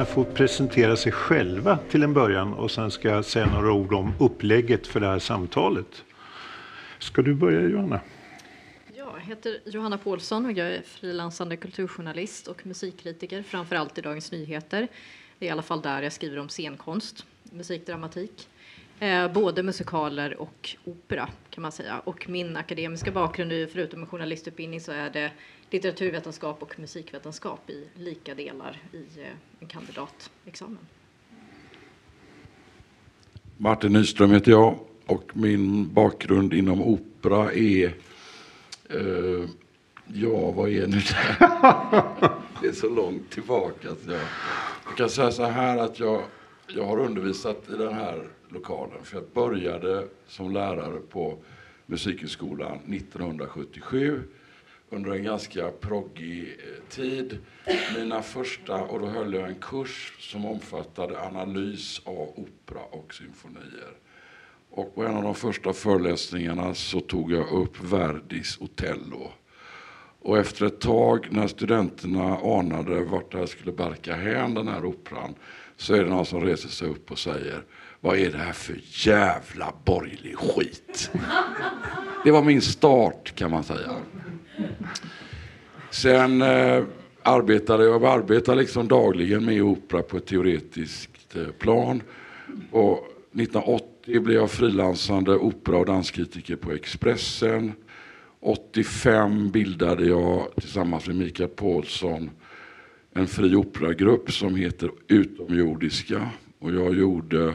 gärna få presentera sig själva till en början och sen ska jag säga några ord om upplägget för det här samtalet. Ska du börja Johanna? Jag heter Johanna Paulsson och jag är frilansande kulturjournalist och musikkritiker, framför allt i Dagens Nyheter. Det är i alla fall där jag skriver om scenkonst, musikdramatik. Eh, både musikaler och opera kan man säga. Och min akademiska bakgrund, förutom en journalistutbildning, så är det litteraturvetenskap och musikvetenskap i lika delar i eh, en kandidatexamen. Martin Nyström heter jag och min bakgrund inom opera är eh, Ja, vad är nu det? det är så långt tillbaka. Att jag, jag kan säga så här att jag, jag har undervisat i den här lokalen. För jag började som lärare på Musikhögskolan 1977 under en ganska proggig eh, tid. Mina första, och då höll jag en kurs som omfattade analys av opera och symfonier. Och på en av de första föreläsningarna så tog jag upp Verdis Otello. Och efter ett tag när studenterna anade vart det här skulle barka hän, den här operan, så är det någon som reser sig upp och säger vad är det här för jävla borgerlig skit? Det var min start kan man säga. Sen eh, arbetade jag arbetar liksom dagligen med opera på ett teoretiskt eh, plan. Och 1980 blev jag frilansande opera och danskritiker på Expressen. 85 bildade jag tillsammans med Mikael Paulsson en fri operagrupp som heter Utomjordiska. Och jag gjorde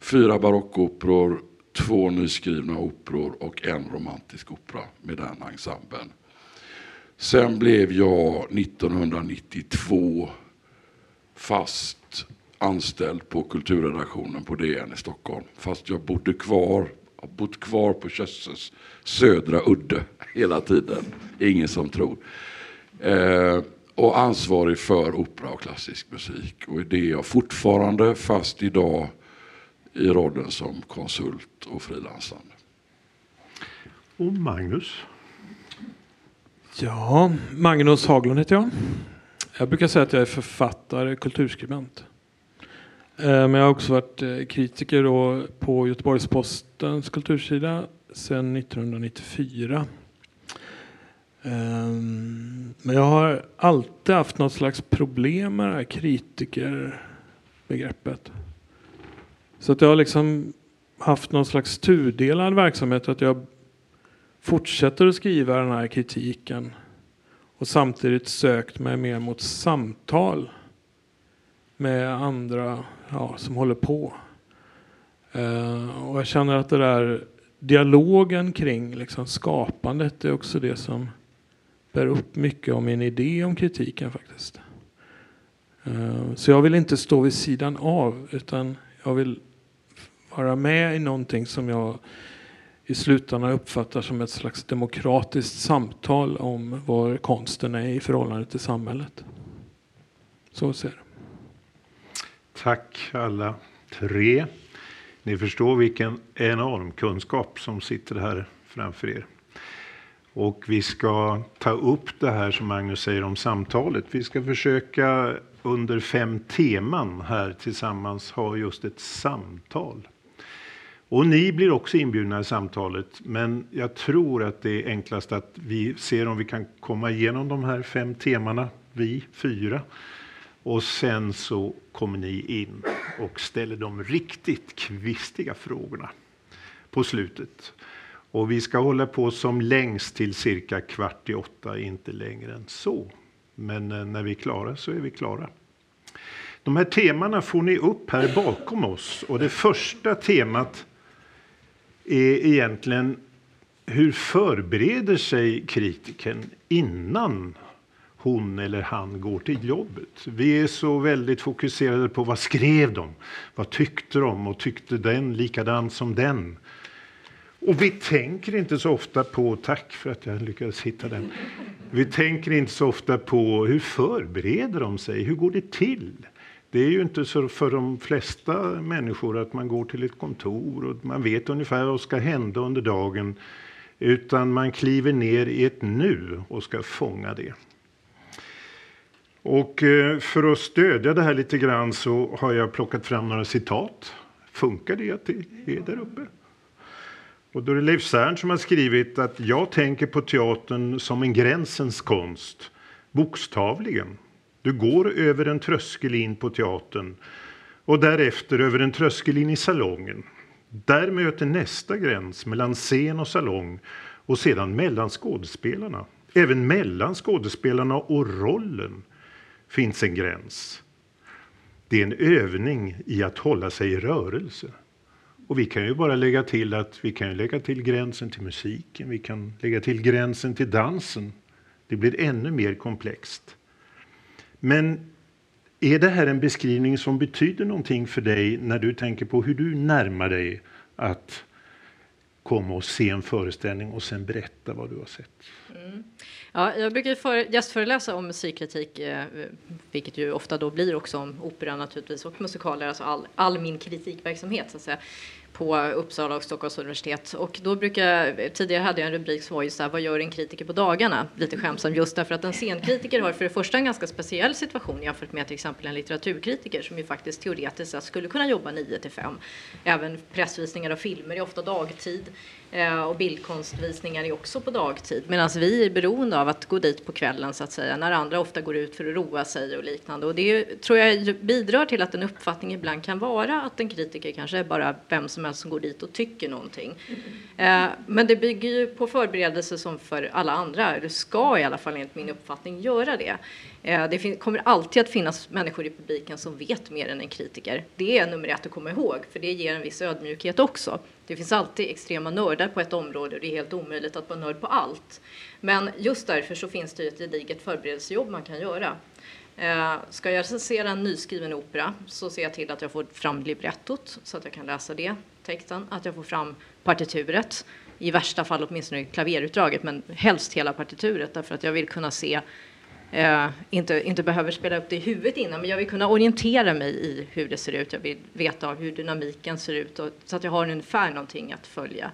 fyra barockoperor, två nyskrivna operor och en romantisk opera med den ensemblen. Sen blev jag 1992 fast anställd på kulturredaktionen på DN i Stockholm. Fast jag bodde kvar, har bott kvar på Kösses södra udde hela tiden. Ingen som tror. Eh, och ansvarig för opera och klassisk musik. Och det är jag fortfarande, fast idag i rollen som konsult och frilansande. Och Magnus? Ja, Magnus Haglund heter jag. Jag brukar säga att jag är författare, kulturskribent. Eh, men jag har också varit eh, kritiker då på Göteborgs-Postens kultursida sedan 1994. Eh, men jag har alltid haft något slags problem med det här kritikerbegreppet. Så att jag har liksom haft någon slags tudelad verksamhet. Att jag fortsätter att skriva den här kritiken och samtidigt sökt mig mer mot samtal med andra ja, som håller på. Uh, och jag känner att det där dialogen kring liksom skapandet är också det som bär upp mycket av min idé om kritiken faktiskt. Uh, så jag vill inte stå vid sidan av utan jag vill vara med i någonting som jag i slutändan uppfattar som ett slags demokratiskt samtal om var konsten är i förhållande till samhället. Så ser det. Tack alla tre. Ni förstår vilken enorm kunskap som sitter här framför er. Och vi ska ta upp det här som Magnus säger om samtalet. Vi ska försöka under fem teman här tillsammans ha just ett samtal. Och ni blir också inbjudna i samtalet, men jag tror att det är enklast att vi ser om vi kan komma igenom de här fem temana, vi fyra. Och sen så kommer ni in och ställer de riktigt kvistiga frågorna på slutet. Och vi ska hålla på som längst till cirka kvart i åtta, inte längre än så. Men eh, när vi är klara så är vi klara. De här temana får ni upp här bakom oss. Och det första temat är egentligen hur förbereder sig kritiken innan hon eller han går till jobbet. Vi är så väldigt fokuserade på vad skrev de? Vad tyckte de? Och tyckte den likadant som den? Och vi tänker inte så ofta på, tack för att jag lyckades hitta den. Vi tänker inte så ofta på hur förbereder de sig? Hur går det till? Det är ju inte så för de flesta människor att man går till ett kontor och man vet ungefär vad som ska hända under dagen. Utan man kliver ner i ett nu och ska fånga det. Och eh, för att stödja det här lite grann så har jag plockat fram några citat. Funkar det att det är där uppe? Och då är det Leif Cern som har skrivit att jag tänker på teatern som en gränsens konst, bokstavligen. Du går över en tröskel in på teatern och därefter över en tröskel in i salongen. Där möter nästa gräns mellan scen och salong och sedan mellan skådespelarna. Även mellan skådespelarna och rollen finns en gräns. Det är en övning i att hålla sig i rörelse. Och vi kan ju bara lägga till att vi kan lägga till gränsen till musiken, vi kan lägga till gränsen till dansen. Det blir ännu mer komplext. Men är det här en beskrivning som betyder någonting för dig när du tänker på hur du närmar dig att komma och se en föreställning och sen berätta vad du har sett? Mm. Ja, jag brukar för, gästföreläsa om musikkritik, eh, vilket ju ofta då blir också om opera naturligtvis och musikaler, alltså all, all min kritikverksamhet så att säga på Uppsala och Stockholms universitet. Och då brukar, tidigare hade jag en rubrik som var just så här, vad gör en kritiker på dagarna? Lite skämtsamt just därför att en scenkritiker har för det första en ganska speciell situation jämfört med till exempel en litteraturkritiker som ju faktiskt teoretiskt sett skulle kunna jobba 9 till 5. Även pressvisningar av filmer är ofta dagtid. Eh, och bildkonstvisningar är också på dagtid. Medan alltså, vi är beroende av att gå dit på kvällen så att säga, när andra ofta går ut för att roa sig och liknande. Och det tror jag bidrar till att en uppfattning ibland kan vara att en kritiker kanske är bara vem som helst som går dit och tycker någonting. Mm. Men det bygger ju på förberedelser som för alla andra. Det ska i alla fall enligt min uppfattning göra det. Eh, det kommer alltid att finnas människor i publiken som vet mer än en kritiker. Det är nummer ett att komma ihåg, för det ger en viss ödmjukhet också. Det finns alltid extrema nördar på ett område och det är helt omöjligt att vara nörd på allt. Men just därför så finns det ett gediget förberedelsejobb man kan göra. Eh, ska jag recensera en nyskriven opera så ser jag till att jag får fram librettot så att jag kan läsa det, texten, att jag får fram partituret, i värsta fall åtminstone klaverutdraget, men helst hela partituret därför att jag vill kunna se eh, inte, inte behöver spela upp det i huvudet innan, men jag vill kunna orientera mig i hur det ser ut. Jag vill veta hur dynamiken ser ut och, så att jag har ungefär någonting att följa.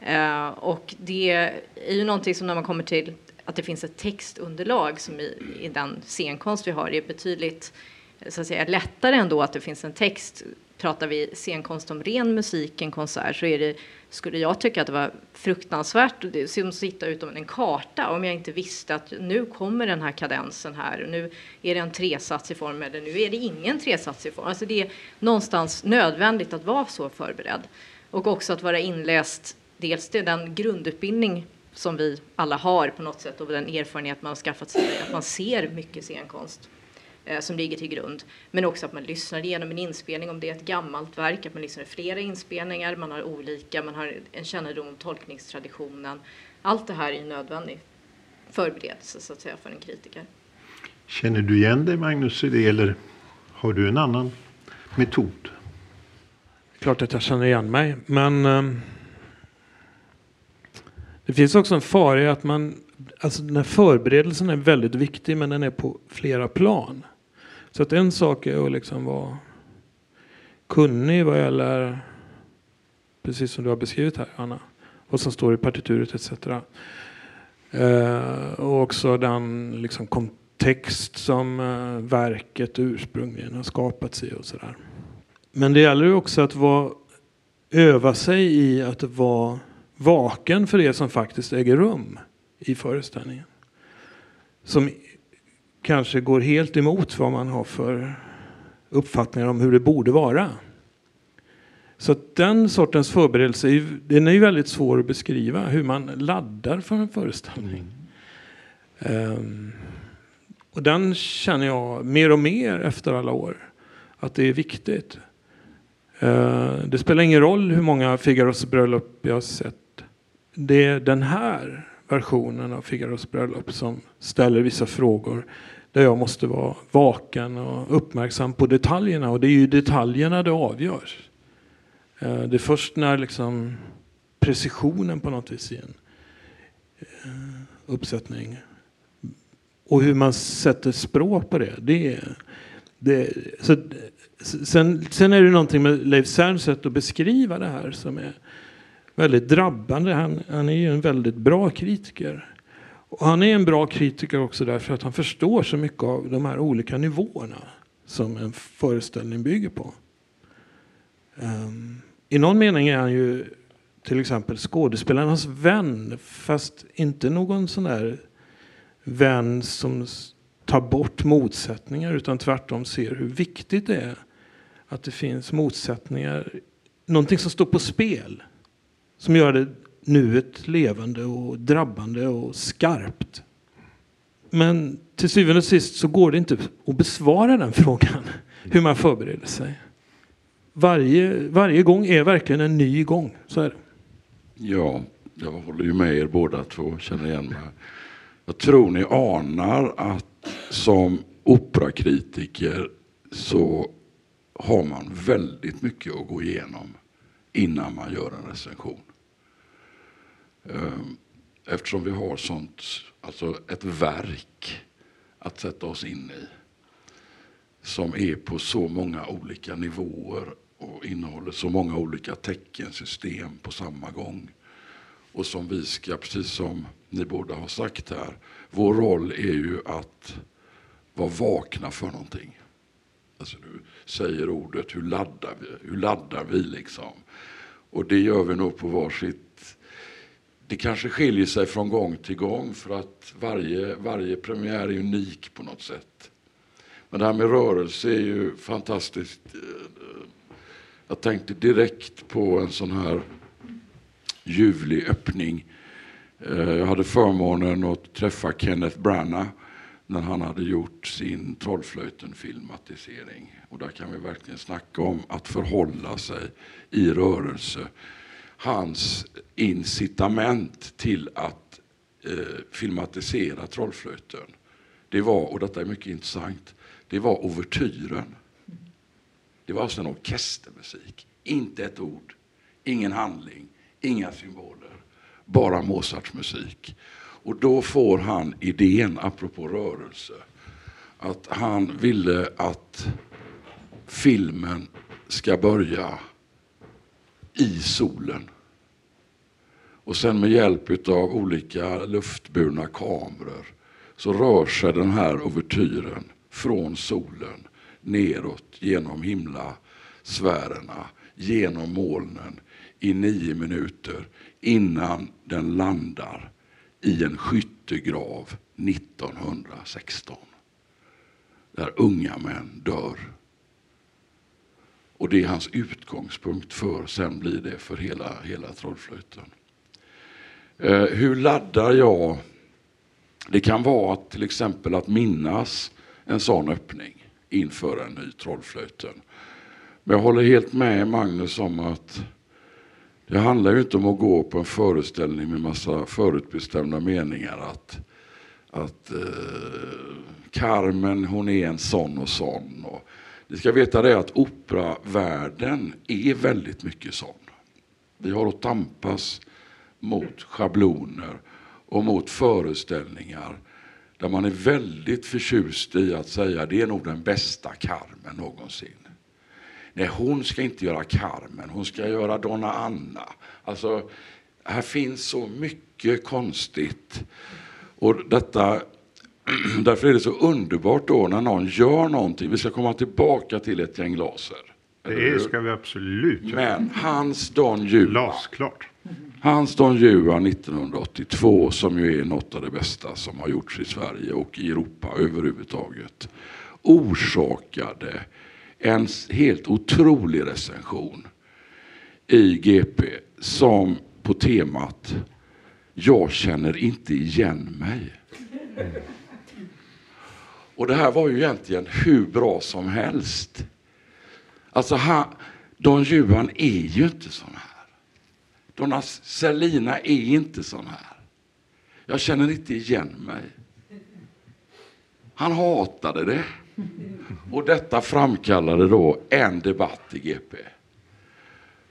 Eh, och det är ju någonting som när man kommer till att det finns ett textunderlag som i, i den scenkonst vi har är betydligt så att säga, lättare ändå att det finns en text. Pratar vi scenkonst om ren musik, en konsert, så är det skulle jag tycka att det var fruktansvärt Det är som att sitta utom en karta om jag inte visste att nu kommer den här kadensen här nu är det en tresatsig form eller nu är det ingen tresatsig form. Alltså det är någonstans nödvändigt att vara så förberedd och också att vara inläst. Dels till den grundutbildning som vi alla har på något sätt och den erfarenhet man har skaffat sig, att man ser mycket scenkonst som ligger till grund. Men också att man lyssnar igenom en inspelning om det är ett gammalt verk, att man lyssnar i flera inspelningar, man har olika, man har en kännedom om tolkningstraditionen. Allt det här är nödvändig förberedelse så att säga för en kritiker. Känner du igen dig Magnus i det eller har du en annan metod? Klart att jag känner igen mig, men um, det finns också en fara i att man, alltså den här förberedelsen är väldigt viktig, men den är på flera plan. Så att en sak är att liksom vara kunnig vad gäller, precis som du har beskrivit här Anna, vad som står i partituret etc. Eh, och också den liksom, kontext som eh, verket ursprungligen har skapats i och sådär. Men det gäller ju också att vara, öva sig i att vara vaken för det som faktiskt äger rum i föreställningen. Som kanske går helt emot vad man har för uppfattningar om hur det borde vara. Så den sortens förberedelse den är ju väldigt svår att beskriva, hur man laddar för en föreställning. Mm. Um, och den känner jag mer och mer efter alla år, att det är viktigt. Uh, det spelar ingen roll hur många Figaros bröllop jag har sett. Det är den här versionen av Figaros bröllop som ställer vissa frågor där jag måste vara vaken och uppmärksam på detaljerna. Och det är ju detaljerna det avgörs. Eh, det är först när liksom precisionen på något vis i en eh, uppsättning och hur man sätter språk på det. det, det så, sen, sen är det någonting med Leif Zerns sätt att beskriva det här som är väldigt drabbande. Han, han är ju en väldigt bra kritiker. Och han är en bra kritiker också därför att han förstår så mycket av de här olika nivåerna som en föreställning bygger på. Um, I någon mening är han ju till exempel skådespelarnas vän fast inte någon sån där vän som tar bort motsättningar utan tvärtom ser hur viktigt det är att det finns motsättningar. Någonting som står på spel. Som gör det nuet levande och drabbande och skarpt. Men till syvende och sist så går det inte att besvara den frågan. Hur man förbereder sig. Varje, varje gång är verkligen en ny gång. Så är det. Ja, jag håller ju med er båda två, känner igen mig. Jag tror ni anar att som operakritiker så har man väldigt mycket att gå igenom innan man gör en recension. Ehm, eftersom vi har sånt, alltså ett verk att sätta oss in i som är på så många olika nivåer och innehåller så många olika teckensystem på samma gång. Och som vi ska, precis som ni båda har sagt här, vår roll är ju att vara vakna för någonting. Alltså du säger ordet, hur laddar vi? Hur laddar vi liksom? Och det gör vi nog på varsitt... Det kanske skiljer sig från gång till gång för att varje, varje premiär är unik på något sätt. Men det här med rörelse är ju fantastiskt. Eh, jag tänkte direkt på en sån här ljuvlig öppning. Eh, jag hade förmånen att träffa Kenneth Branagh när han hade gjort sin Trollflöjten-filmatisering. Och där kan vi verkligen snacka om att förhålla sig i rörelse. Hans incitament till att eh, filmatisera Trollflöten, det var, och detta är mycket intressant, det var ouvertyren. Det var alltså en orkestermusik. Inte ett ord, ingen handling, inga symboler. Bara Mozarts musik. Och då får han idén, apropå rörelse, att han ville att filmen ska börja i solen. Och sen med hjälp av olika luftburna kameror så rör sig den här ouvertyren från solen neråt genom himlasfärerna, genom molnen i nio minuter innan den landar i en skyttegrav 1916. Där unga män dör. Och det är hans utgångspunkt för, sen blir det för hela, hela Trollflöjten. Eh, hur laddar jag? Det kan vara till exempel att minnas en sån öppning inför en ny Trollflöjten. Men jag håller helt med Magnus om att det handlar ju inte om att gå på en föreställning med massa förutbestämda meningar. Att, att eh, Carmen hon är en sån och sån. Och ni ska veta det att operavärlden är väldigt mycket sån. Vi har att tampas mot schabloner och mot föreställningar där man är väldigt förtjust i att säga det är nog den bästa Carmen någonsin. Nej, hon ska inte göra Carmen, hon ska göra Donna Anna. Alltså, här finns så mycket konstigt. Och detta, därför är det så underbart då när någon gör någonting. Vi ska komma tillbaka till ett gäng laser. Det ska vi absolut göra. Men Hans Don Juan. Glasklart. Hans Don Juan 1982 som ju är något av det bästa som har gjorts i Sverige och i Europa överhuvudtaget. Orsakade en helt otrolig recension i GP som på temat Jag känner inte igen mig. Och det här var ju egentligen hur bra som helst. Alltså han, Don Juan är ju inte sån här. Donna Selina är inte sån här. Jag känner inte igen mig. Han hatade det. Och detta framkallade då en debatt i GP.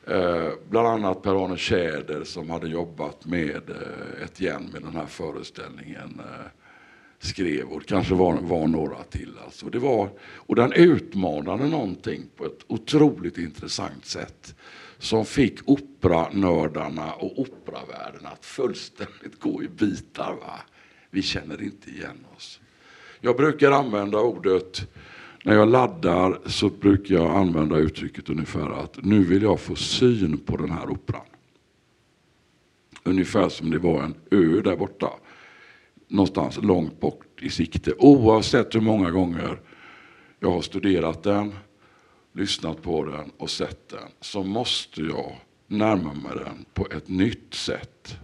Eh, bland annat Per-Arne Tjäder som hade jobbat med eh, ett gäng med den här föreställningen eh, skrev och kanske var, var några till. Alltså. Det var, och den utmanade någonting på ett otroligt intressant sätt som fick operanördarna och operavärlden att fullständigt gå i bitar. Va? Vi känner inte igen oss. Jag brukar använda ordet, när jag laddar så brukar jag använda uttrycket ungefär att nu vill jag få syn på den här operan. Ungefär som det var en ö där borta. Någonstans långt bort i sikte. Oavsett hur många gånger jag har studerat den, lyssnat på den och sett den så måste jag närma mig den på ett nytt sätt.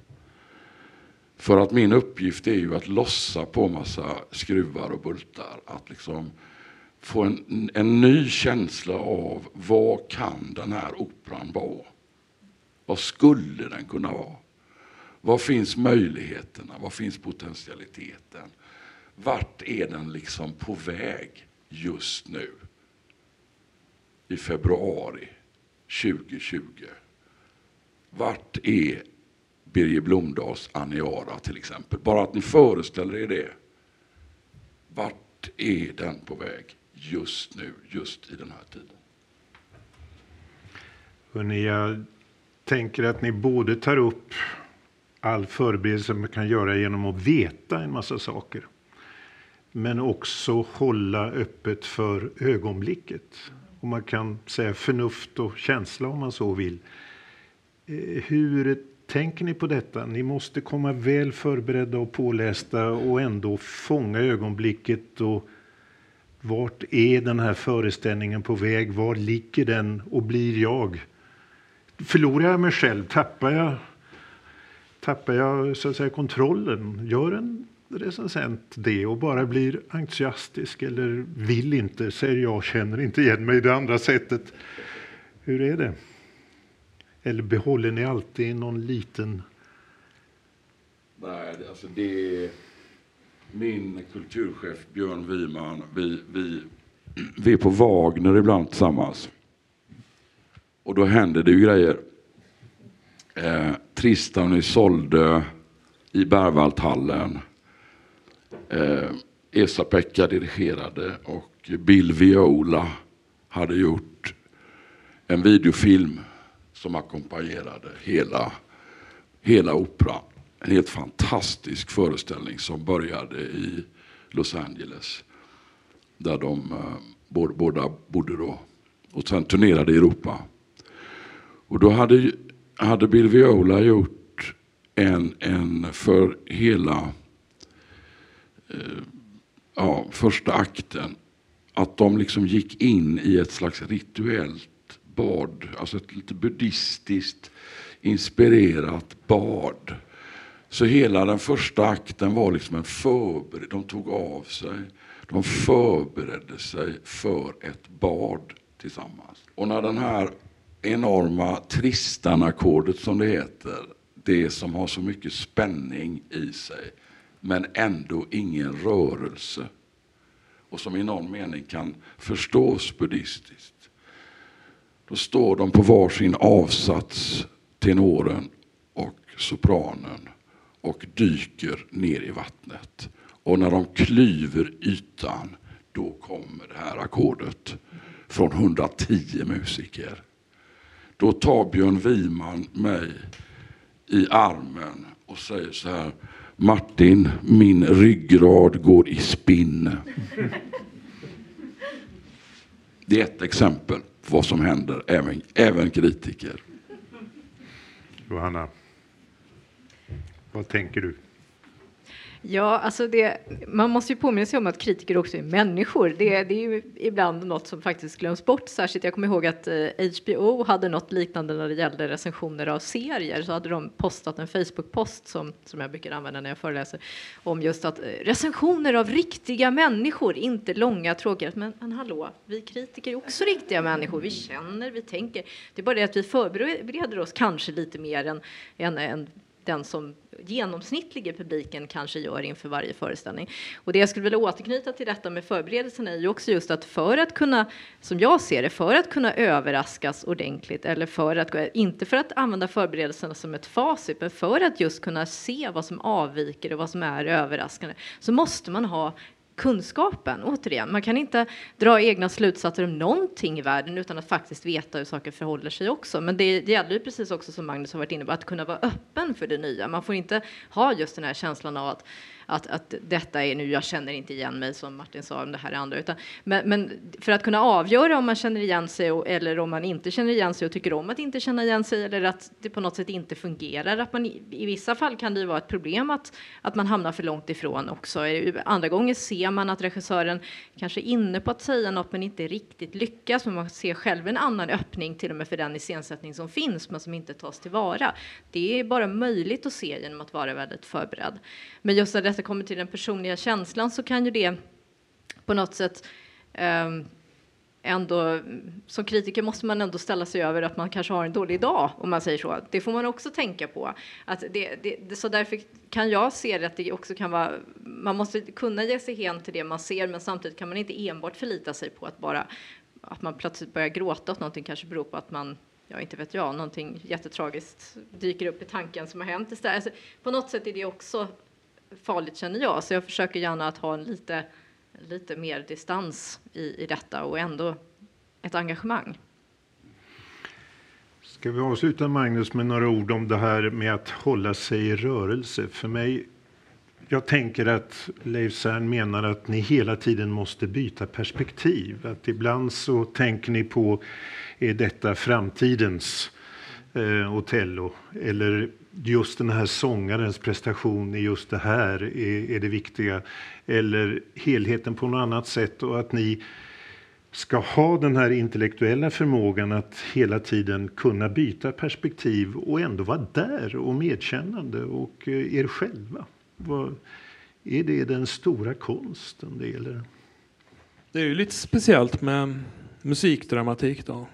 För att min uppgift är ju att lossa på massa skruvar och bultar. Att liksom få en, en ny känsla av vad kan den här operan vara? Vad skulle den kunna vara? Var finns möjligheterna? Var finns potentialiteten? Vart är den liksom på väg just nu? I februari 2020. Vart är Birger Blomdahls Aniara till exempel? Bara att ni föreställer er det. Vart är den på väg just nu, just i den här tiden? Hörrni, jag tänker att ni både tar upp all förberedelse man kan göra genom att veta en massa saker. Men också hålla öppet för ögonblicket. Och man kan säga förnuft och känsla om man så vill. Eh, hur tänker ni på detta? Ni måste komma väl förberedda och pålästa och ändå fånga ögonblicket. Och vart är den här föreställningen på väg? Var ligger den och blir jag? Förlorar jag mig själv? Tappar jag tappar jag så att säga, kontrollen? Gör en recensent det och bara blir entusiastisk eller vill inte, säger jag, känner inte igen mig i det andra sättet. Hur är det? Eller behåller ni alltid någon liten... Nej, alltså det min kulturchef Björn Wiman. Vi, vi, vi är på Wagner ibland tillsammans. Och då händer det ju grejer. Eh, Tristan och Isolde i Berwaldhallen. Eh, Esa-Pekka dirigerade och Bill Viola hade gjort en videofilm som ackompanjerade hela, hela operan. En helt fantastisk föreställning som började i Los Angeles. Där de eh, båda bodde då. Och sen turnerade i Europa. Och då hade hade Bill Viola gjort en, en för hela eh, ja, första akten, att de liksom gick in i ett slags rituellt bad, alltså ett lite buddhistiskt inspirerat bad. Så hela den första akten var liksom en förberedelse, de tog av sig, de förberedde sig för ett bad tillsammans. Och när den här enorma Tristan-ackordet som det heter. Det som har så mycket spänning i sig men ändå ingen rörelse. Och som i någon mening kan förstås buddhistiskt. Då står de på varsin avsats, tenoren och sopranen och dyker ner i vattnet. Och när de klyver ytan, då kommer det här ackordet från 110 musiker. Då tar Björn Wiman mig i armen och säger så här. Martin, min ryggrad går i spinn. Det är ett exempel på vad som händer, även, även kritiker. Johanna, vad tänker du? Ja, alltså det, man måste ju påminna sig om att kritiker också är människor. Det, det är ju ibland något som faktiskt glöms bort. Särskilt jag kommer ihåg att eh, HBO hade något liknande när det gällde recensioner av serier. Så hade de postat en Facebook-post som, som jag brukar använda när jag föreläser om just att eh, recensioner av riktiga människor, inte långa tråkiga. Men, men hallå, vi kritiker är också riktiga människor. Vi känner, vi tänker. Det är bara det att vi förbereder oss kanske lite mer än, än, än den som genomsnittliga publiken kanske gör inför varje föreställning. Och det jag skulle vilja återknyta till detta med förberedelsen är ju också just att för att kunna, som jag ser det, för att kunna överraskas ordentligt eller för att, inte för att använda förberedelserna som ett facit, men för att just kunna se vad som avviker och vad som är överraskande, så måste man ha kunskapen. Återigen, man kan inte dra egna slutsatser om någonting i världen utan att faktiskt veta hur saker förhåller sig också. Men det, det gäller ju precis också som Magnus har varit inne på, att kunna vara öppen för det nya. Man får inte ha just den här känslan av att att, att detta är nu, jag känner inte igen mig som Martin sa om det här andra. Utan, men, men för att kunna avgöra om man känner igen sig och, eller om man inte känner igen sig och tycker om att inte känna igen sig eller att det på något sätt inte fungerar. Att man, i, I vissa fall kan det vara ett problem att, att man hamnar för långt ifrån också. Eh, andra gånger ser man att regissören kanske är inne på att säga något men inte riktigt lyckas. Men man ser själv en annan öppning till och med för den iscensättning som finns men som inte tas tillvara. Det är bara möjligt att se genom att vara väldigt förberedd. Men just detta det kommer till den personliga känslan så kan ju det på något sätt um, ändå, som kritiker måste man ändå ställa sig över att man kanske har en dålig dag, om man säger så. Det får man också tänka på. Att det, det, så därför kan jag se att det också kan vara, man måste kunna ge sig hen till det man ser, men samtidigt kan man inte enbart förlita sig på att bara att man plötsligt börjar gråta åt någonting kanske beror på att man ja, inte vet jag, någonting jättetragiskt dyker upp i tanken som har hänt istället. Alltså, på något sätt är det också farligt känner jag, så jag försöker gärna att ha en lite, lite mer distans i, i detta och ändå ett engagemang. Ska vi avsluta Magnus med några ord om det här med att hålla sig i rörelse? För mig, jag tänker att Leif Cern menar att ni hela tiden måste byta perspektiv. Att ibland så tänker ni på är detta framtidens eh, Otello? Eller just den här sångarens prestation i just det här är, är det viktiga? Eller helheten på något annat sätt? Och att ni ska ha den här intellektuella förmågan att hela tiden kunna byta perspektiv och ändå vara där och medkännande och eh, er själva. Vad, är det den stora konsten? Det, eller? det är ju lite speciellt med musikdramatik då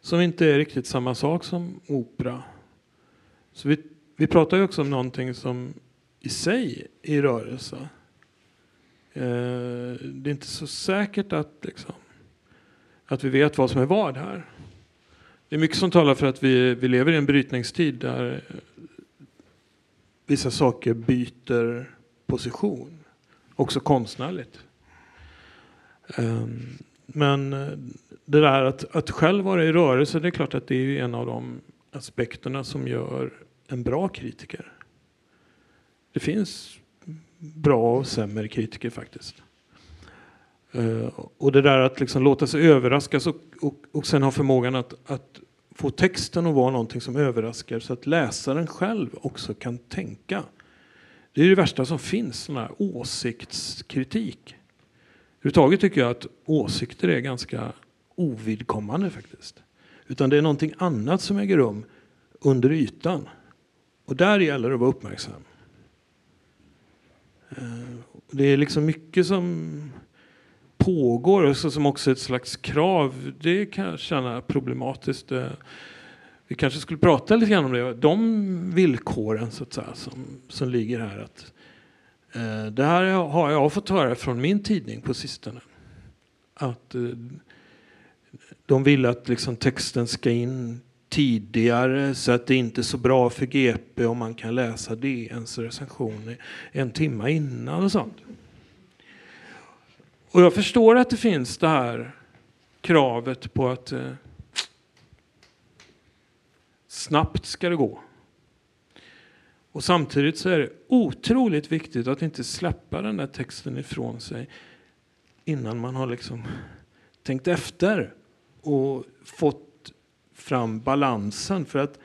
som inte är riktigt samma sak som opera. Så vi, vi pratar ju också om någonting som i sig är i rörelse. Eh, det är inte så säkert att, liksom, att vi vet vad som är vad här. Det är mycket som talar för att vi, vi lever i en brytningstid där vissa saker byter position, också konstnärligt. Um, men eh, det där att, att själv vara i rörelse, det är klart att det är en av de aspekterna som gör en bra kritiker. Det finns bra och sämre kritiker faktiskt. Eh, och det där att liksom låta sig överraskas och, och, och sen ha förmågan att, att få texten att vara någonting som överraskar så att läsaren själv också kan tänka. Det är det värsta som finns, sån här åsiktskritik. Överhuvudtaget tycker jag att åsikter är ganska ovidkommande faktiskt. Utan det är någonting annat som äger rum under ytan. Och där gäller det att vara uppmärksam. Eh, det är liksom mycket som pågår och som också är ett slags krav. Det kan jag känna problematiskt. Eh, vi kanske skulle prata lite grann om det. De villkoren så att säga, som, som ligger här. Att Eh, det här har jag fått höra från min tidning på sistone. Att eh, de vill att liksom texten ska in tidigare så att det inte är så bra för GP om man kan läsa DNs recension en timme innan och sånt. Och jag förstår att det finns det här kravet på att eh, snabbt ska det gå. Och samtidigt så är det otroligt viktigt att inte släppa den där texten ifrån sig innan man har liksom tänkt efter och fått fram balansen. För att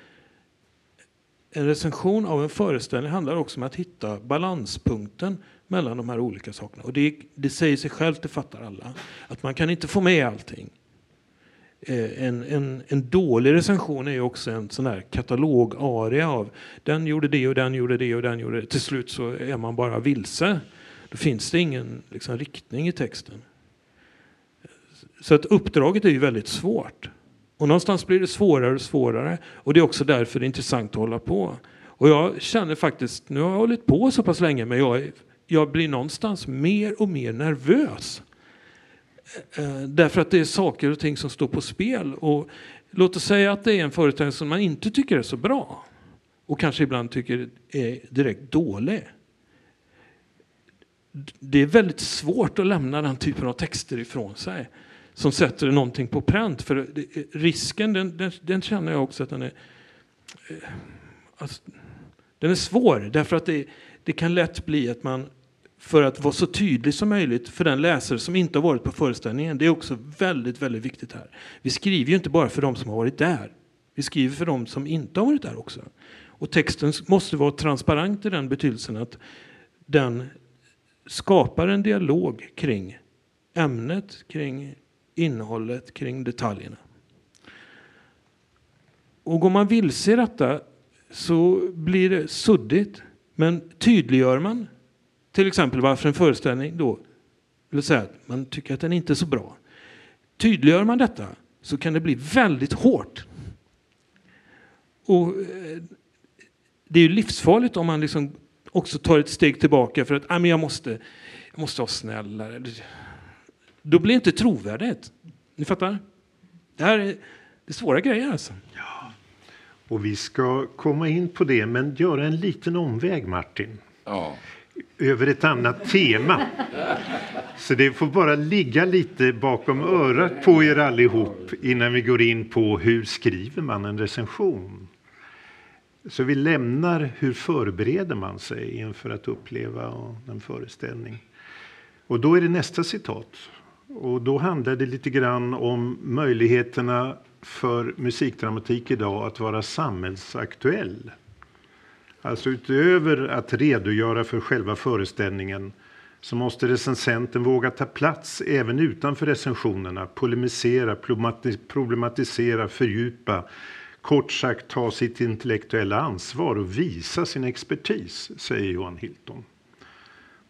en recension av en föreställning handlar också om att hitta balanspunkten mellan de här olika sakerna. Och det, det säger sig självt, det fattar alla, att man kan inte få med allting. Eh, en, en, en dålig recension är ju också en sån här katalogaria av den gjorde det och den gjorde det och den gjorde det. Till slut så är man bara vilse. Då finns det ingen liksom, riktning i texten. Så att uppdraget är ju väldigt svårt. Och någonstans blir det svårare och svårare. Och det är också därför det är intressant att hålla på. Och jag känner faktiskt, nu har jag hållit på så pass länge, men jag, jag blir någonstans mer och mer nervös Eh, eh därför att det är saker och ting som står på spel. Och låt oss säga att det är en föreställning som man inte tycker är så bra och kanske ibland tycker är direkt dålig. Det är väldigt svårt att lämna den typen av texter ifrån sig som sätter någonting på pränt. För risken, den, den, den känner jag också att den är, eh, alltså, den är svår därför att det, det kan lätt bli att man för att vara så tydlig som möjligt för den läsare som inte har varit på föreställningen. Det är också väldigt, väldigt viktigt här. Vi skriver ju inte bara för de som har varit där. Vi skriver för de som inte har varit där också. Och texten måste vara transparent i den betydelsen att den skapar en dialog kring ämnet, kring innehållet, kring detaljerna. Och går man vilse i detta så blir det suddigt. Men tydliggör man till exempel varför en föreställning då, vill säga att man tycker att den inte är så bra. Tydliggör man detta så kan det bli väldigt hårt. Och eh, det är ju livsfarligt om man liksom också tar ett steg tillbaka för att ah, men jag, måste, jag måste vara snällare. Då blir det inte trovärdigt. Ni fattar? Det här är, det är svåra grejer alltså. Ja. Och vi ska komma in på det, men göra en liten omväg Martin. Ja. Över ett annat tema. Så det får bara ligga lite bakom örat på er allihop innan vi går in på hur skriver man en recension. Så vi lämnar hur förbereder man sig inför att uppleva en föreställning. Och då är det nästa citat. Och då handlar det lite grann om möjligheterna för musikdramatik idag att vara samhällsaktuell. Alltså utöver att redogöra för själva föreställningen så måste recensenten våga ta plats även utanför recensionerna, polemisera, problematisera, fördjupa Kort sagt ta sitt intellektuella ansvar och visa sin expertis, säger Johan Hilton.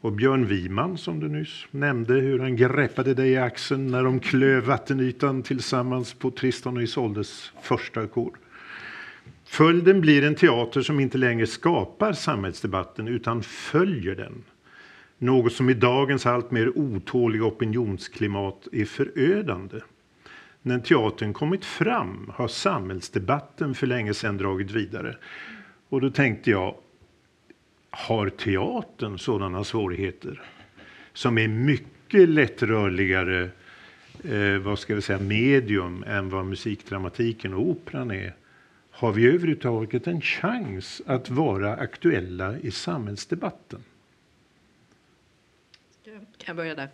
Och Björn Wiman, som du nyss nämnde, hur han greppade dig i axeln när de klöv vattenytan tillsammans på Tristan och Isoldes första ackord. Följden blir en teater som inte längre skapar samhällsdebatten utan följer den. Något som i dagens allt mer otåliga opinionsklimat är förödande. När teatern kommit fram har samhällsdebatten för länge sedan dragit vidare. Och då tänkte jag, har teatern sådana svårigheter? Som är mycket lättrörligare eh, vad ska vi säga, medium än vad musikdramatiken och operan är. Har vi överhuvudtaget en chans att vara aktuella i samhällsdebatten? Kan jag börja där?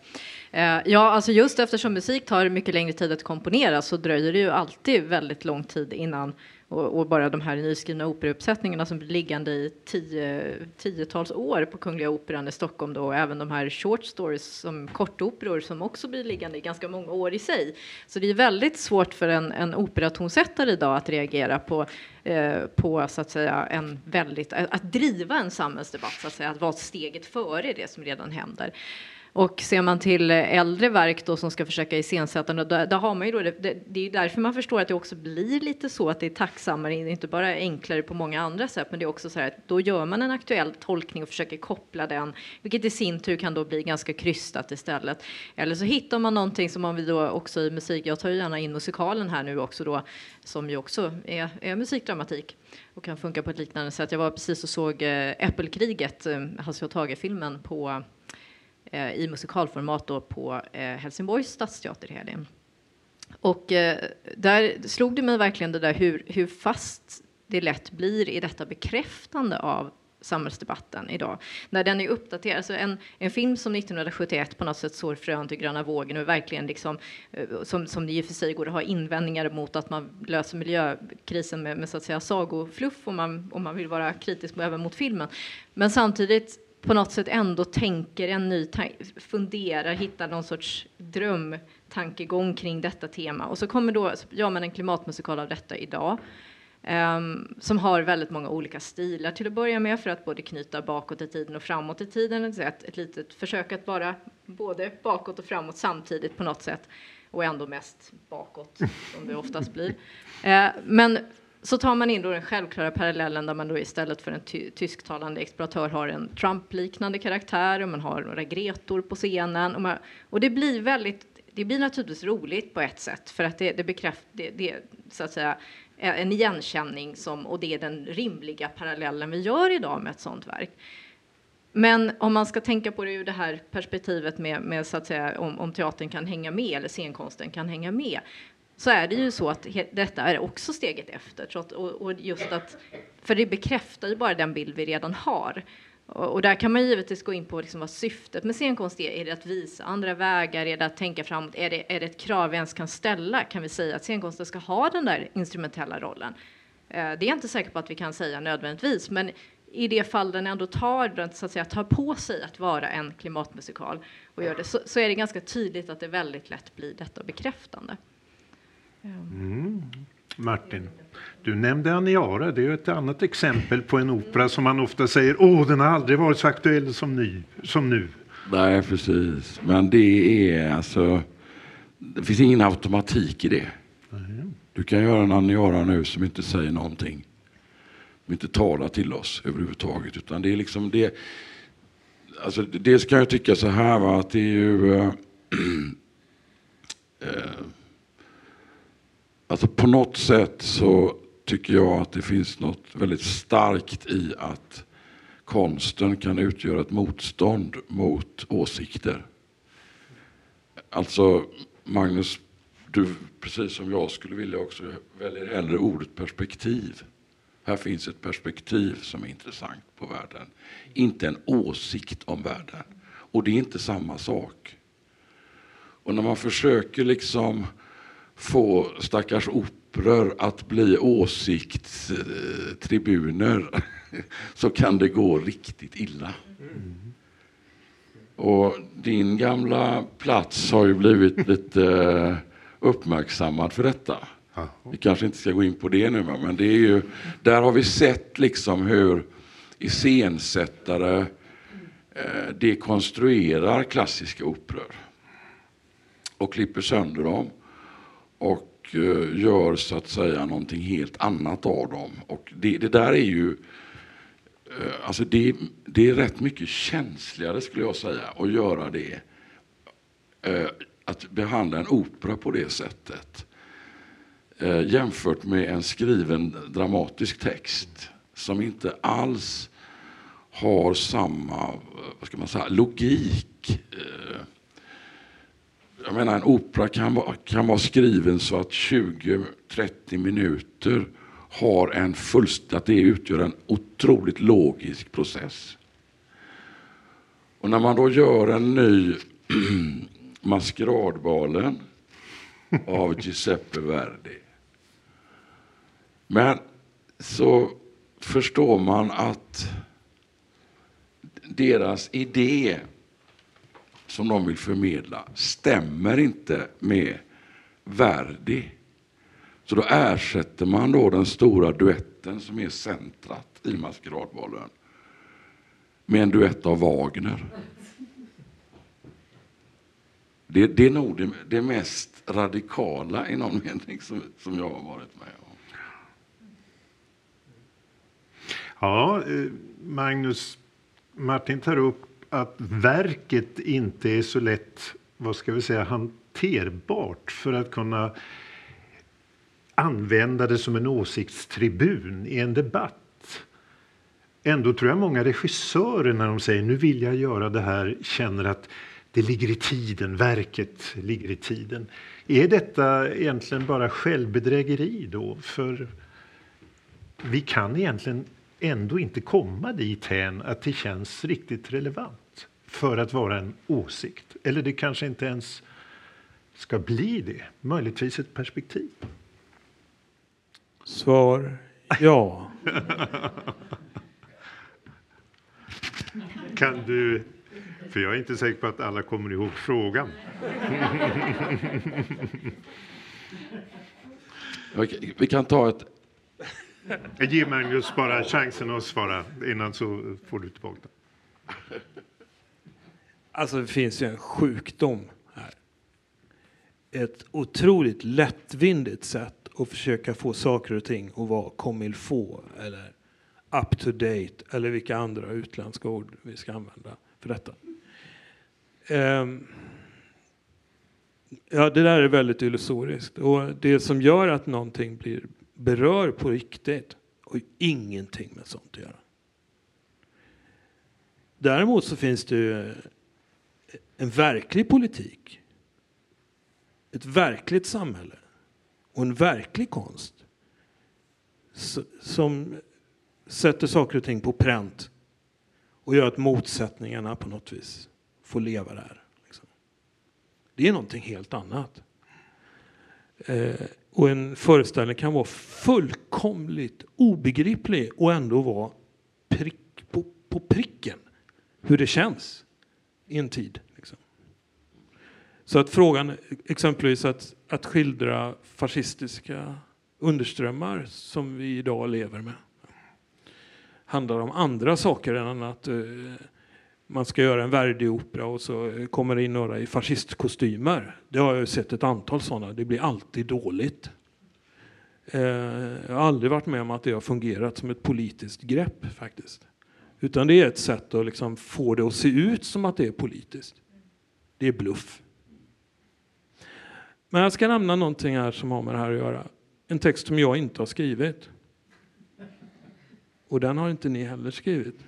Eh, ja, alltså just eftersom musik tar mycket längre tid att komponera så dröjer det ju alltid väldigt lång tid innan och, och bara de här nyskrivna operauppsättningarna som blir liggande i tio, tiotals år på Kungliga Operan i Stockholm då, och även de här short stories som kortoperor som också blir liggande i ganska många år i sig. Så det är väldigt svårt för en, en operatonsättare idag att reagera på eh, på så att säga en väldigt att driva en samhällsdebatt så att säga att vara steget före det som redan händer. Och ser man till äldre verk då som ska försöka iscensätta, då, där har man ju då det, det, det, är därför man förstår att det också blir lite så att det är tacksammare, inte bara enklare på många andra sätt, men det är också så här att då gör man en aktuell tolkning och försöker koppla den, vilket i sin tur kan då bli ganska krystat istället. Eller så hittar man någonting som man vi då också i musik, jag tar ju gärna in musikalen här nu också då, som ju också är, är musikdramatik och kan funka på ett liknande sätt. Jag var precis och såg eh, Äppelkriget, Hasse Hasse och Tage-filmen på Eh, i musikalformat då på eh, Helsingborgs stadsteater i helgen. Och eh, där slog det mig verkligen det där hur, hur fast det lätt blir i detta bekräftande av samhällsdebatten idag. När den är uppdaterad, så en, en film som 1971 på något sätt sår frön till gröna vågen och verkligen liksom, eh, som, som det i och för sig går att ha invändningar mot att man löser miljökrisen med, med så att säga sagofluff om man, om man vill vara kritisk även mot filmen. Men samtidigt på något sätt ändå tänker en ny, funderar, hittar någon sorts drömtankegång kring detta tema. Och så kommer då, gör man en klimatmusikal av detta idag. Um, som har väldigt många olika stilar till att börja med för att både knyta bakåt i tiden och framåt i tiden. Ett, ett litet försök att vara både bakåt och framåt samtidigt på något sätt och ändå mest bakåt som det oftast blir. Uh, men så tar man in då den självklara parallellen där man då istället för en ty tysktalande exploatör har en Trump-liknande karaktär och man har några Gretor på scenen. Och, man, och, det blir väldigt, det blir naturligtvis roligt på ett sätt för att det, det bekräftar, det, det, så att säga, en igenkänning som, och det är den rimliga parallellen vi gör idag med ett sånt verk. Men om man ska tänka på det ur det här perspektivet med, med så att säga, om, om teatern kan hänga med eller scenkonsten kan hänga med så är det ju så att detta är också steget efter. Och, och just att, för det bekräftar ju bara den bild vi redan har. Och där kan man givetvis gå in på liksom vad syftet med scenkonst är. Är det att visa andra vägar? Är det att tänka framåt? Är det, är det ett krav vi ens kan ställa? Kan vi säga att scenkonsten ska ha den där instrumentella rollen? Eh, det är jag inte säker på att vi kan säga nödvändigtvis, men i det fall den ändå tar, så att säga, tar på sig att vara en klimatmusikal och gör det, så, så är det ganska tydligt att det väldigt lätt blir detta bekräftande. Mm. Martin, du nämnde Aniara. Det är ett annat exempel på en opera som man ofta säger åh, den har aldrig varit så aktuell som, ny, som nu. Nej, precis. Men det är alltså... Det finns ingen automatik i det. Du kan göra en Aniara nu som inte säger någonting inte talar till oss överhuvudtaget. Utan det är liksom det. Alltså, dels kan jag tycka så här va, att det är ju... Äh, äh, alltså på något sätt så tycker jag att det finns något väldigt starkt i att konsten kan utgöra ett motstånd mot åsikter. Alltså Magnus, du precis som jag skulle vilja också väljer hellre ordet perspektiv. Här finns ett perspektiv som är intressant på världen. Inte en åsikt om världen. Och det är inte samma sak. Och när man försöker liksom få stackars operor att bli åsiktstribuner så kan det gå riktigt illa. Och din gamla plats har ju blivit lite uppmärksammad för detta. Vi kanske inte ska gå in på det nu, men det är ju, där har vi sett liksom hur iscensättare eh, dekonstruerar klassiska operor och klipper sönder dem och eh, gör så att säga någonting helt annat av dem. Och det, det där är ju eh, Alltså det, det, är rätt mycket känsligare skulle jag säga att göra det. Eh, att behandla en opera på det sättet jämfört med en skriven dramatisk text som inte alls har samma vad ska man säga, logik. Jag menar en opera kan vara, kan vara skriven så att 20-30 minuter har en fullst, att det utgör en otroligt logisk process. Och när man då gör en ny Maskeradbalen av Giuseppe Verdi men så förstår man att deras idé som de vill förmedla stämmer inte med Verdi. Så då ersätter man då den stora duetten som är centrat i Maskeradbalen med en duett av Wagner. Det, det är nog det, det, mest radikala i någon mening som, som jag har varit med om. Ja, eh, Magnus, Martin tar upp att verket inte är så lätt, vad ska vi säga, hanterbart för att kunna använda det som en åsiktstribun i en debatt. Ändå tror jag många regissörer när de säger nu vill jag göra det här känner att det ligger i tiden, verket ligger i tiden. Är detta egentligen bara självbedrägeri då? För vi kan egentligen ändå inte komma dit hän att det känns riktigt relevant för att vara en åsikt. Eller det kanske inte ens ska bli det. Möjligtvis ett perspektiv. Svar ja. kan du... För jag är inte säker på att alla kommer ihåg frågan. Vi kan ta ett Ge Magnus bara chansen att svara innan så får du tillbaka det. Alltså det finns ju en sjukdom här. Ett otroligt lättvindigt sätt att försöka få saker och ting att vara comme il faut eller up to date eller vilka andra utländska ord vi ska använda för detta. Um, ja, det där är väldigt illusoriskt och det som gör att någonting blir berör på riktigt och ingenting med sånt att göra. Däremot så finns det en verklig politik, ett verkligt samhälle och en verklig konst som sätter saker och ting på pränt och gör att motsättningarna på något vis får leva där. Liksom. Det är någonting helt annat. Eh, och en föreställning kan vara fullkomligt obegriplig och ändå vara prick på, på pricken hur det känns i en tid. Så att frågan exempelvis att, att skildra fascistiska underströmmar som vi idag lever med handlar om andra saker än att uh, eh, man ska göra en Verdi-opera och så kommer det in några i fascistkostymer. Det har jag sett ett antal sådana. Det blir alltid dåligt. Uh, jag har aldrig varit med om att det har fungerat som ett politiskt grepp faktiskt. Utan det är ett sätt att liksom få det att se ut som att det är politiskt. Det är bluff. Men jag ska nämna någonting här som har med det här att göra. En text som jag inte har skrivit. Och den har inte ni heller skrivit.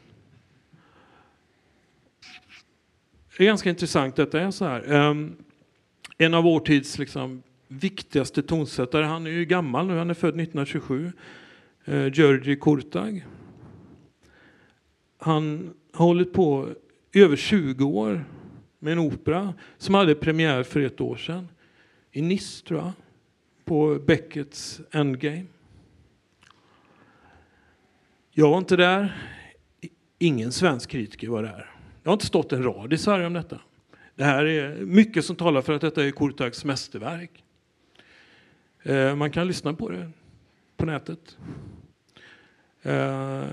Det är ganska intressant. att det är så här. Ehm, en av vår tids liksom, viktigaste tonsättare, han är ju gammal nu, han är född 1927. Ehm, Georgi Kurtag. Han har hållit på i över 20 år med en opera som hade premiär för ett år sedan i Nice, tror jag, på Beckets Endgame. Jag var inte där. Ingen svensk kritiker var där. Jag har inte stått en rad i Sverige om detta. Det här är mycket som talar för att detta är Kurtags mästerverk. Eh, man kan lyssna på det på nätet. Eh,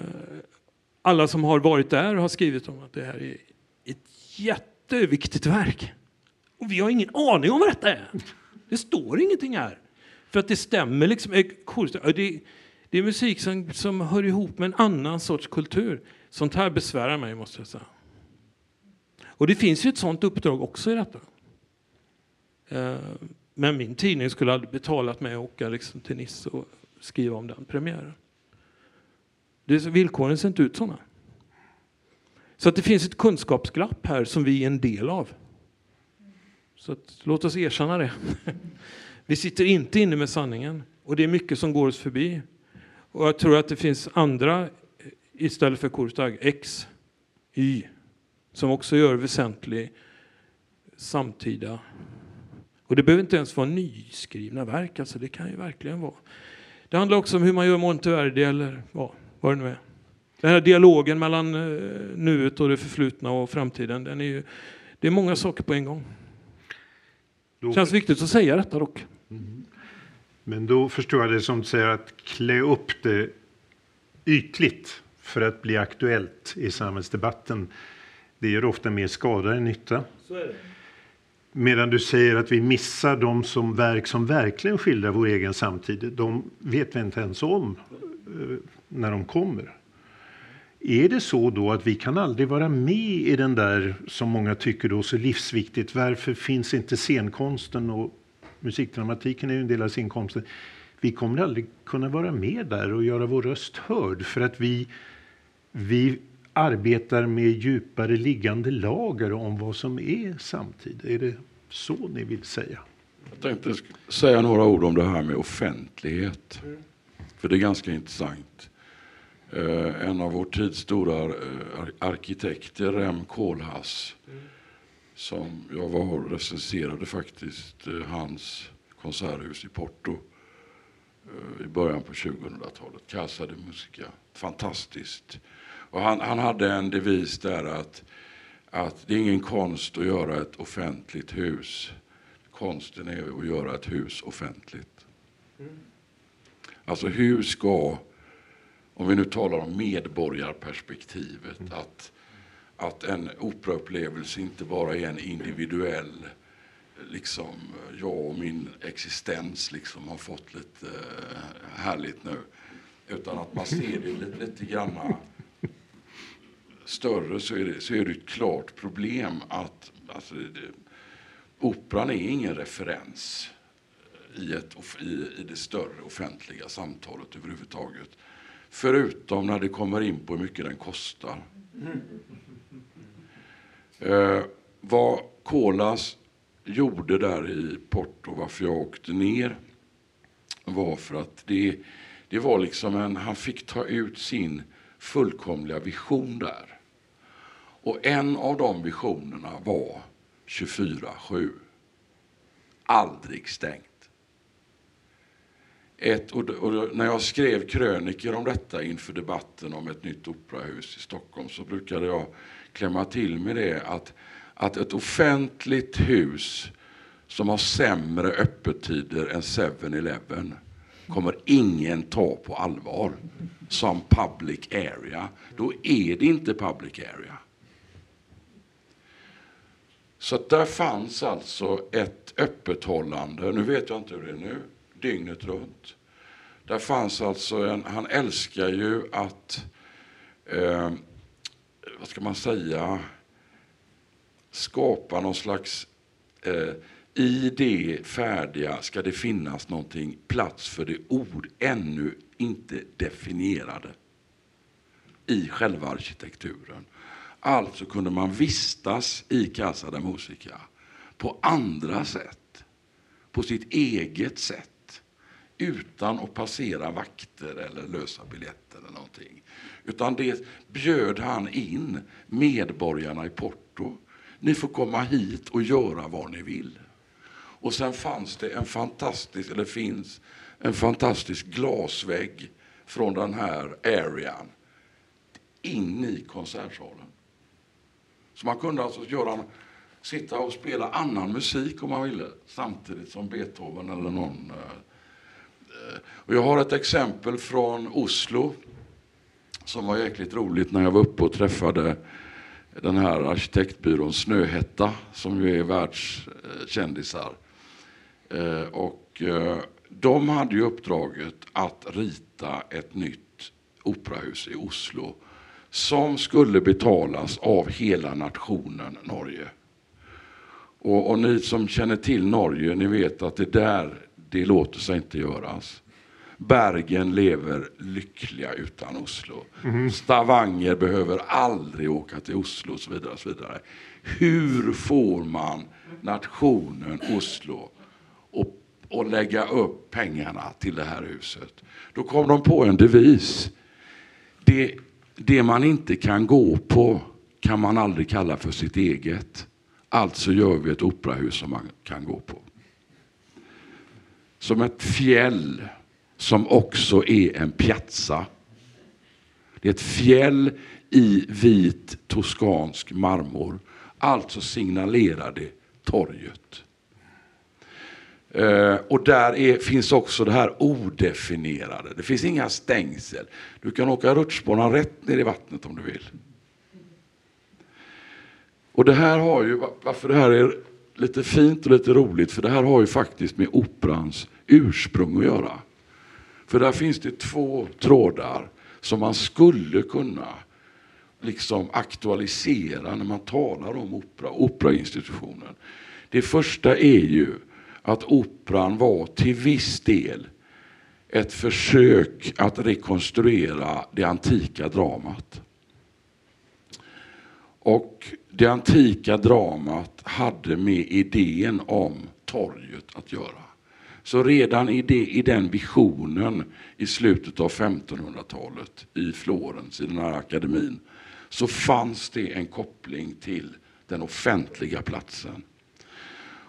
alla som har varit där har skrivit om att det här är ett jätteviktigt verk. Och vi har ingen aning om vad detta är. Det står ingenting här. För att det stämmer liksom. Eh, det, det är musik som, som hör ihop med en annan sorts kultur. Sånt här besvärar mig, måste jag säga. Och det finns ju ett sånt uppdrag också i detta. Eh, men min tidning skulle aldrig betalat mig att åka liksom till Nice och skriva om den premiären. Det, villkoren ser inte ut sådana. Så att det finns ett kunskapsglapp här som vi är en del av. Så att, låt oss erkänna det. Vi sitter inte inne med sanningen och det är mycket som går oss förbi. Och jag tror att det finns andra eh, istället för Kurtag, X, Y, som också gör väsentlig samtida. Och det behöver inte ens vara nyskrivna verk, alltså det kan ju verkligen vara. Det handlar också om hur man gör Monteverdi eller vad, vad det nu är. Den här dialogen mellan eh, nuet och det förflutna och framtiden, den är ju, det är många saker på en gång. Det känns viktigt att säga detta dock. Mm. Men då förstår jag det som säger att klä upp det ytligt för att bli aktuellt i samhällsdebatten. Det gör ofta mer skada än nytta. Medan du säger att vi missar de som verk som verkligen skildrar vår egen samtid. De vet vi inte ens om eh, när de kommer. Är det så då att vi kan aldrig vara med i den där som många tycker då så livsviktigt. Varför finns inte scenkonsten och musikdramatiken är ju en del av scenkonsten. Vi kommer aldrig kunna vara med där och göra vår röst hörd för att vi, vi arbetar med djupare liggande lager om vad som är samtid. Är det så ni vill säga? Jag tänkte säga några ord om det här med offentlighet. För det är ganska intressant. Eh, en av vår tids stora eh, arkitekter, Rem Koolhaas, mm. som jag var och recenserade faktiskt eh, hans konserthus i Porto i början på 2000-talet, Casa de Musica. Fantastiskt. Och han, han hade en devis där att, att det är ingen konst att göra ett offentligt hus. Konsten är att göra ett hus offentligt. Mm. Alltså hur ska om vi nu talar om medborgarperspektivet, mm. att, att en operaupplevelse inte bara är en individuell, liksom jag och min existens liksom har fått lite uh, härligt nu. Utan att man ser det lite, lite grann större så är, det, så är det ett klart problem att alltså, det, operan är ingen referens i, ett, i, i det större offentliga samtalet överhuvudtaget. Förutom när det kommer in på hur mycket den kostar. Eh, vad Kolas gjorde där i Porto, varför jag åkte ner, var för att det, det var liksom en, han fick ta ut sin fullkomliga vision där. Och en av de visionerna var 24-7. Aldrig stängt. Ett, och, och när jag skrev kröniker om detta inför debatten om ett nytt operahus i Stockholm så brukade jag klämma till med det att, att ett offentligt hus som har sämre öppettider än 7-Eleven kommer ingen ta på allvar som public area. Då är det inte public area. Så där fanns alltså ett öppethållande, nu vet jag inte hur det är nu, dygnet runt. Där fanns alltså en, han älskar ju att, eh, vad ska man säga, skapa någon slags eh, i det färdiga ska det finnas någonting, plats för det ord ännu inte definierade i själva arkitekturen. Alltså kunde man vistas i Casa de Musica på andra sätt, på sitt eget sätt utan att passera vakter eller lösa biljetter eller någonting. Utan det bjöd han in medborgarna i Porto. Ni får komma hit och göra vad ni vill. Och sen fanns det en fantastisk, eller finns, en fantastisk glasvägg från den här arean in i konsertsalen. Så man kunde alltså göra, sitta och spela annan musik om man ville samtidigt som Beethoven eller någon. Eh, och jag har ett exempel från Oslo som var jäkligt roligt när jag var uppe och träffade den här arkitektbyrån Snöhetta som ju är världskändisar. Eh, och eh, de hade ju uppdraget att rita ett nytt operahus i Oslo som skulle betalas av hela nationen Norge. Och, och, ni som känner till Norge, ni vet att det där, det låter sig inte göras. Bergen lever lyckliga utan Oslo. Mm. Stavanger behöver aldrig åka till Oslo och så vidare. Och så vidare. Hur får man nationen Oslo och, och lägga upp pengarna till det här huset. Då kom de på en devis. Det, det man inte kan gå på kan man aldrig kalla för sitt eget. Alltså gör vi ett operahus som man kan gå på. Som ett fjäll som också är en piazza. Det är ett fjäll i vit toskansk marmor. Alltså signalerar det torget. Uh, och där är, finns också det här odefinierade. Det finns inga stängsel. Du kan åka rutschbana rätt ner i vattnet om du vill. Och det här har ju, varför det här är lite fint och lite roligt, för det här har ju faktiskt med operans ursprung att göra. För där finns det två trådar som man skulle kunna liksom aktualisera när man talar om opera, operainstitutionen. Det första är ju att operan var till viss del ett försök att rekonstruera det antika dramat. Och det antika dramat hade med idén om torget att göra. Så redan i, det, i den visionen i slutet av 1500-talet i Florens, i den här akademin, så fanns det en koppling till den offentliga platsen.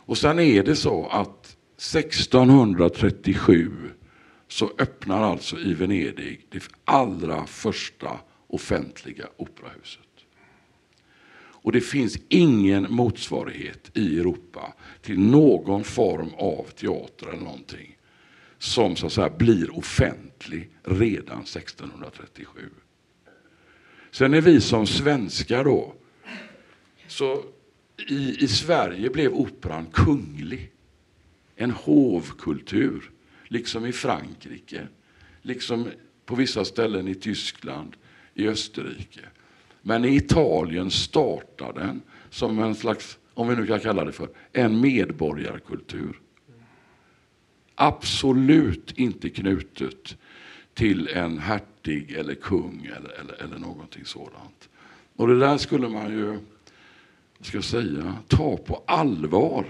Och sen är det så att 1637 så öppnar alltså i Venedig det allra första offentliga operahuset. Och det finns ingen motsvarighet i Europa till någon form av teater eller någonting som så att säga blir offentlig redan 1637. Sen är vi som svenskar då, så i, i Sverige blev operan kunglig. En hovkultur, liksom i Frankrike, liksom på vissa ställen i Tyskland, i Österrike. Men i Italien startar den som en slags, om vi nu kan kalla det för, en medborgarkultur. Absolut inte knutet till en hertig eller kung eller, eller, eller någonting sådant. Och det där skulle man ju ska jag säga, ta på allvar.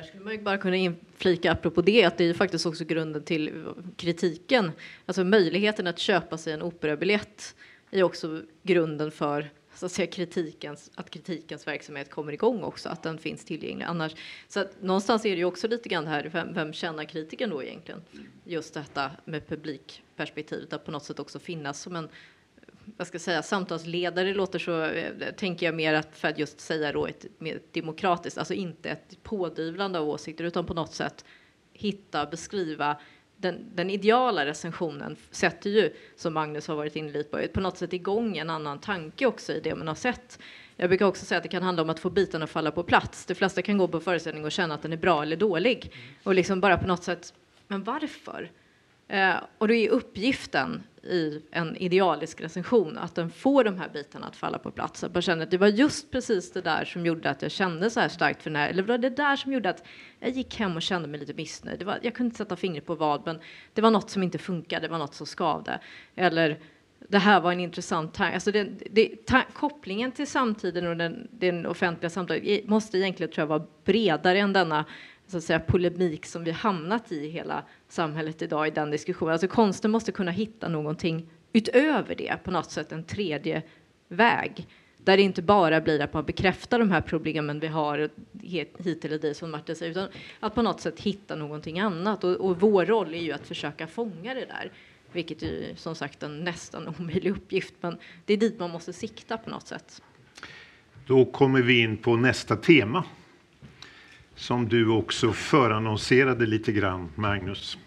Där skulle man ju bara kunna inflika apropå det att det är faktiskt också grunden till kritiken. Alltså möjligheten att köpa sig en operabiljett är också grunden för så att, säga, kritikens, att kritikens verksamhet kommer igång också, att den finns tillgänglig. Annars, så att någonstans är det ju också lite grann det här, vem, vem känner kritiken då egentligen? Just detta med publikperspektivet, att på något sätt också finnas som en vad ska jag säga, samtalsledare låter så, eh, tänker jag mer att för att just säga då ett mer demokratiskt, alltså inte ett pådyvlande av åsikter utan på något sätt hitta, beskriva den, den ideala recensionen sätter ju, som Magnus har varit inne lite på, på något sätt igång en annan tanke också i det man har sett. Jag brukar också säga att det kan handla om att få bitarna att falla på plats. De flesta kan gå på föreställning och känna att den är bra eller dålig och liksom bara på något sätt, men varför? Eh, och då är uppgiften i en idealisk recension att den får de här bitarna att falla på plats. Att man känner att det var just precis det där som gjorde att jag kände så här starkt för den här, eller var det där som gjorde att jag gick hem och kände mig lite missnöjd. Det var, jag kunde inte sätta fingret på vad, men det var något som inte funkade, det var något som skavde. Eller det här var en intressant tanke. Alltså det, det, kopplingen till samtiden och den, den offentliga samtalet måste egentligen tror jag vara bredare än denna så att säga, polemik som vi hamnat i hela samhället idag i den diskussionen. Alltså konsten måste kunna hitta någonting utöver det, på något sätt en tredje väg. Där det inte bara blir att man bekräftar de här problemen vi har hit eller dit som Martin säger, utan att på något sätt hitta någonting annat. Och, och vår roll är ju att försöka fånga det där, vilket är som sagt en nästan omöjlig uppgift, men det är dit man måste sikta på något sätt. Då kommer vi in på nästa tema som du också förannonserade lite grann, Magnus.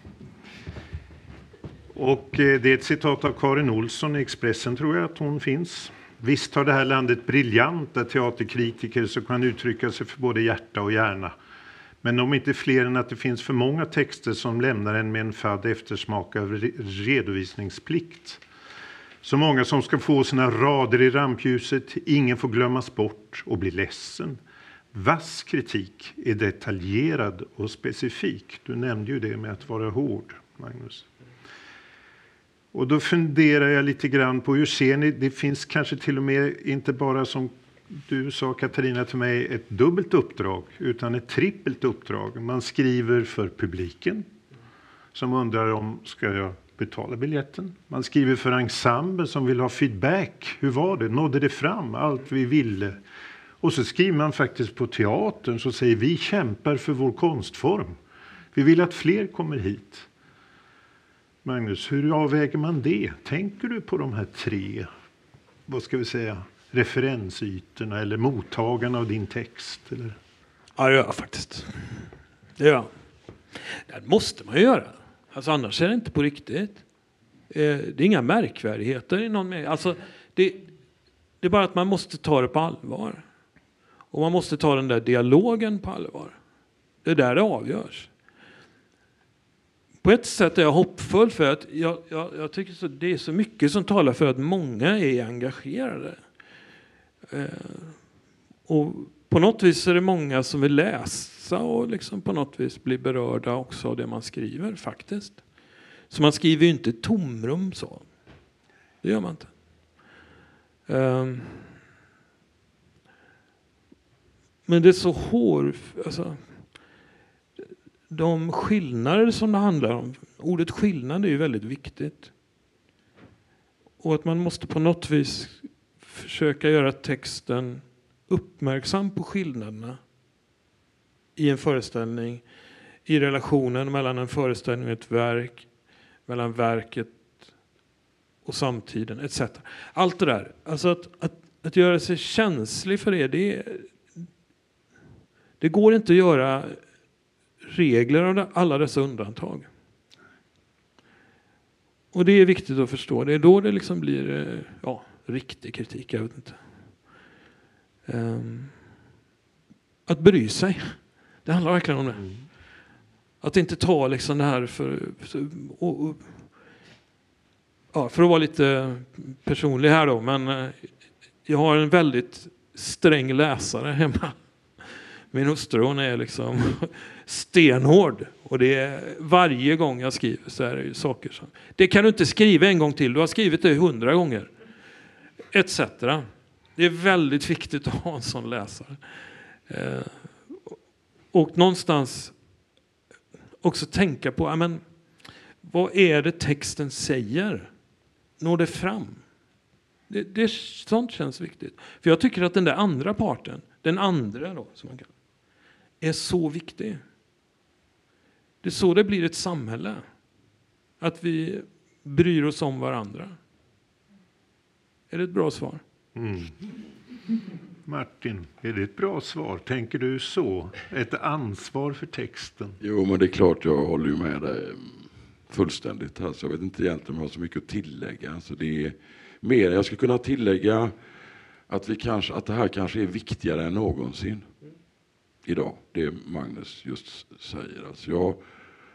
Och eh, det är ett citat av Karin Olsson i Expressen, tror jag att hon finns. Visst har det här landet briljanta teaterkritiker som kan uttrycka sig för både hjärta och hjärna. Men de är inte fler än att det finns för många texter som lämnar en med en fadd eftersmak av redovisningsplikt. Så många som ska få sina rader i rampljuset, ingen får glömmas bort och bli ledsen. Vass kritik är detaljerad och specifik. Du nämnde ju det med att vara hård, Magnus. Och då funderar jag lite grann på hur ser ni, det finns kanske till och med inte bara som du sa Katarina till mig, ett dubbelt uppdrag utan ett trippelt uppdrag. Man skriver för publiken som undrar om ska jag betala biljetten. Man skriver för ensemble som vill ha feedback. Hur var det? Nådde det fram allt vi ville? Och så skriver man faktiskt på teatern så säger vi kämpar för vår konstform. Vi vill att fler kommer hit. Magnus, hur avväger man det? Tänker du på de här tre, vad ska vi säga, referensytorna eller mottagarna av din text? Eller? Ja, det gör jag faktiskt. Det gör jag. Det måste man ju göra. Alltså, annars är det inte på riktigt. Eh, det är inga märkvärdigheter i någon mening. Alltså, det, det är bara att man måste ta det på allvar. Och man måste ta den där dialogen på allvar. Det är där det avgörs. På ett sätt är jag hoppfull för att jag, jag, jag tycker så, det är så mycket som talar för att många är engagerade. Eh, och på något vis är det många som vill läsa och liksom på något vis bli berörda också av det man skriver faktiskt. Så man skriver ju inte tomrum så. Det gör man inte. Eh, men det är så hår... Alltså, de skillnader som det handlar om, ordet skillnad är ju väldigt viktigt. Och att man måste på något vis försöka göra texten uppmärksam på skillnaderna i en föreställning, i relationen mellan en föreställning och ett verk, mellan verket och samtiden etc. Allt det där. Alltså att, att, att göra sig känslig för det, det är, det går inte att göra regler av alla dessa undantag. Och det är viktigt att förstå. Det är då det liksom blir eh, ja, riktig kritik. Jag vet inte. Um, att bry sig. Det handlar verkligen om det. Mm. Att inte ta liksom det här för... Och, och, ja, för att vara lite personlig här då, men eh, jag har en väldigt sträng läsare hemma. Min hustru hon är liksom stenhård. Och det är, varje gång jag skriver så är det saker som... Det kan du inte skriva en gång till, du har skrivit det hundra gånger. Etc. Det är väldigt viktigt att ha en sån läsare. Eh, och någonstans också tänka på, amen, vad är det texten säger? Når det fram? Det, det, sånt känns viktigt. För jag tycker att den där andra parten, den andra då, som man kallar är så viktig. Det är så det blir ett samhälle. Att vi bryr oss om varandra. Är det ett bra svar? Mm. Martin, är det ett bra svar? Tänker du så? Ett ansvar för texten? Jo, men det är klart jag håller ju med dig fullständigt. Alltså, jag vet inte egentligen om jag har så mycket att tillägga. Alltså, det är mer, jag skulle kunna tillägga att, vi kanske, att det här kanske är viktigare än någonsin idag, det Magnus just säger. Alltså jag,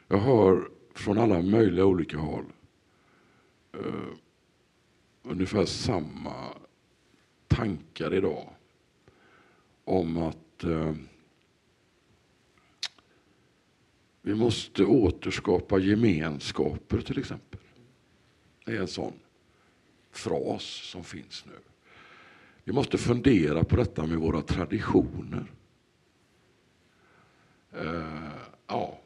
jag hör från alla möjliga olika håll uh, ungefär samma tankar idag om att uh, vi måste återskapa gemenskaper till exempel. Det är en sån fras som finns nu. Vi måste fundera på detta med våra traditioner. Uh, ja.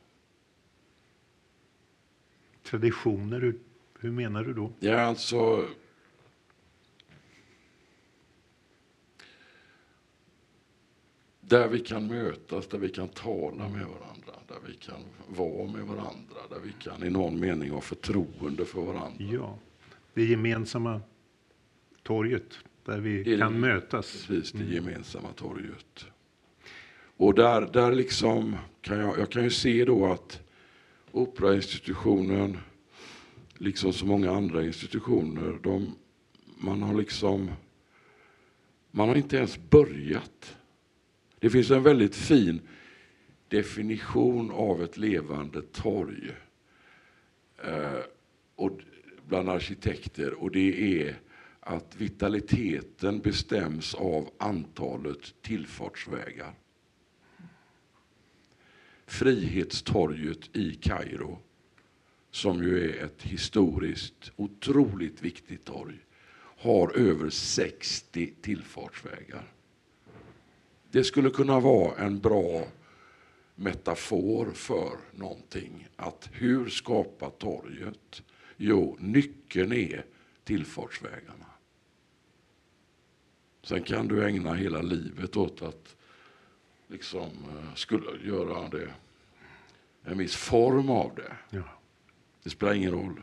Traditioner, hur, hur menar du då? Ja, alltså... Där vi kan mötas, där vi kan tala med varandra, där vi kan vara med varandra, där vi kan i någon mening ha förtroende för varandra. Ja, det gemensamma torget där vi det kan mötas. Precis, det mm. gemensamma torget. Och där, där liksom kan jag, jag kan ju se då att operainstitutionen, liksom så många andra institutioner, de, man har liksom man har inte ens börjat. Det finns en väldigt fin definition av ett levande torg eh, och, bland arkitekter och det är att vitaliteten bestäms av antalet tillfartsvägar. Frihetstorget i Kairo, som ju är ett historiskt otroligt viktigt torg, har över 60 tillfartsvägar. Det skulle kunna vara en bra metafor för någonting. Att hur skapa torget? Jo, nyckeln är tillfartsvägarna. Sen kan du ägna hela livet åt att liksom eh, skulle göra det en viss form av det. Ja. Det spelar ingen roll.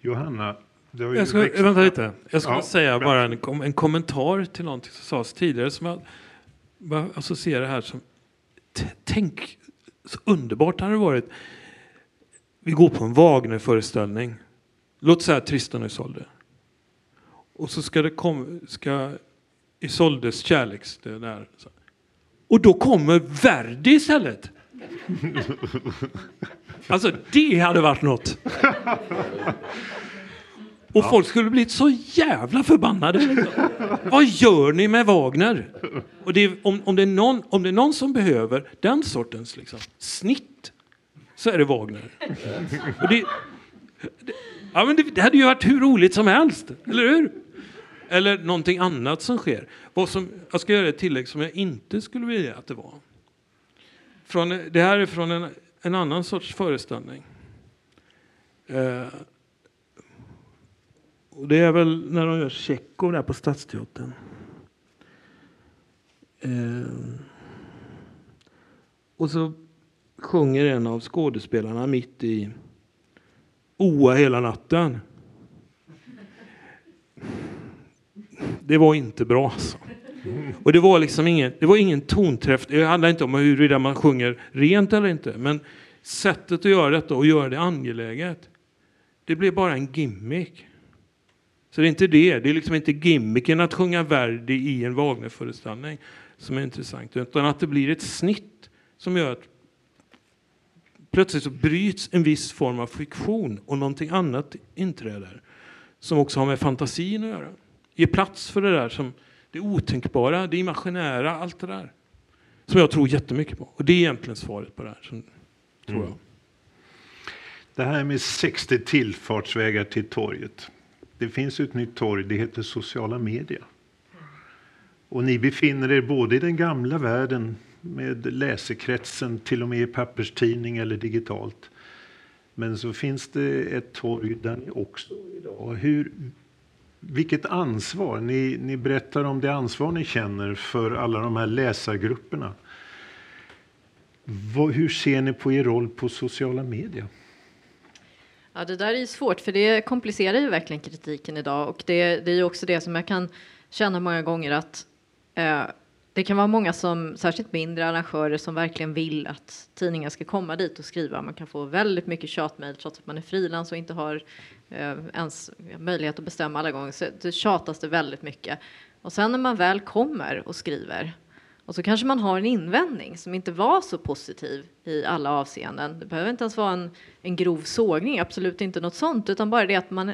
Johanna, det har ju jag ska, växt... Vänta lite. Jag ska ja, säga bara en, en kommentar till någonting som sades tidigare som jag bara associerar här som Tänk så underbart det hade varit. Vi går på en Wagner-föreställning. Låt säga Tristan och Isolde. Och så ska det komma, ska Isoldes kärleks... Det där. Och då kommer Verdi istället. Alltså det hade varit något. Och ja. folk skulle blivit så jävla förbannade. Vad gör ni med Wagner? Och det är, om, om, det är någon, om det är någon som behöver den sortens liksom, snitt så är det Wagner. Och det, det, ja, men det, det hade ju varit hur roligt som helst, eller hur? Eller någonting annat som sker. Vad som, jag ska göra ett tillägg som jag inte skulle vilja att det var. Från, det här är från en, en annan sorts föreställning. Eh, och det är väl när de gör Tjechov där på Stadsteatern. Eh, och så sjunger en av skådespelarna mitt i Oa hela natten. Det var inte bra alltså. Och det var liksom ingen, det var ingen tonträff. Det handlar inte om huruvida man sjunger rent eller inte. Men sättet att göra detta och göra det angeläget. Det blev bara en gimmick. Så det är inte det. Det är liksom inte gimmicken att sjunga Verdi i en Wagnerföreställning som är intressant. Utan att det blir ett snitt som gör att plötsligt så bryts en viss form av fiktion och någonting annat inträder. Som också har med fantasin att göra. Ge plats för det där som det otänkbara, det imaginära, allt det där. Som jag tror jättemycket på. Och det är egentligen svaret på det här. Som, tror mm. jag. Det här med 60 tillfartsvägar till torget. Det finns ett nytt torg, det heter sociala medier. Och ni befinner er både i den gamla världen med läsekretsen, till och med i papperstidning eller digitalt. Men så finns det ett torg där ni också idag. Hur, vilket ansvar, ni, ni berättar om det ansvar ni känner för alla de här läsargrupperna. Vad, hur ser ni på er roll på sociala medier? Ja, det där är svårt, för det komplicerar ju verkligen kritiken idag och det, det är ju också det som jag kan känna många gånger att eh, det kan vara många som, särskilt mindre arrangörer, som verkligen vill att tidningar ska komma dit och skriva. Man kan få väldigt mycket tjatmejl trots att man är frilans och inte har eh, ens möjlighet att bestämma alla gånger. Så det tjatas det väldigt mycket. Och sen när man väl kommer och skriver och så kanske man har en invändning som inte var så positiv i alla avseenden. Det behöver inte ens vara en, en grov sågning, absolut inte något sånt, utan bara det att man,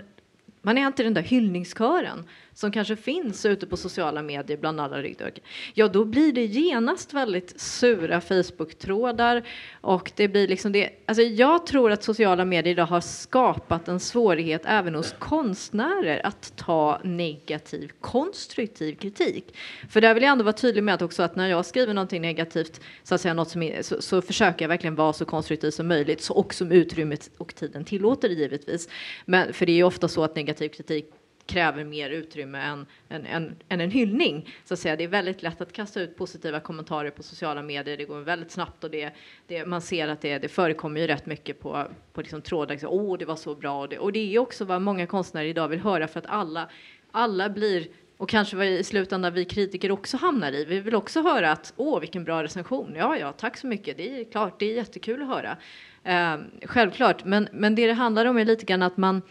man är inte den där hyllningskören som kanske finns ute på sociala medier bland alla ryggdörrar, ja då blir det genast väldigt sura Facebook-trådar och det blir liksom det. Alltså jag tror att sociala medier idag har skapat en svårighet även hos konstnärer att ta negativ konstruktiv kritik. För där vill jag ändå vara tydlig med att också att när jag skriver någonting negativt så att säga något som är, så, så försöker jag verkligen vara så konstruktiv som möjligt så och som utrymmet och tiden tillåter givetvis. Men för det är ju ofta så att negativ kritik kräver mer utrymme än, än, än, än, en hyllning. Så att säga. Det är väldigt lätt att kasta ut positiva kommentarer på sociala medier. Det går väldigt snabbt och det, det man ser att det, det förekommer ju rätt mycket på, på liksom trådar. Liksom, åh, oh, det var så bra. Och det, och det är också vad många konstnärer idag vill höra för att alla, alla blir och kanske vad i slutändan vi kritiker också hamnar i. Vi vill också höra att åh, vilken bra recension. Ja, ja, tack så mycket. Det är klart, det är jättekul att höra. Eh, självklart, men, men det det handlar om är lite grann att man.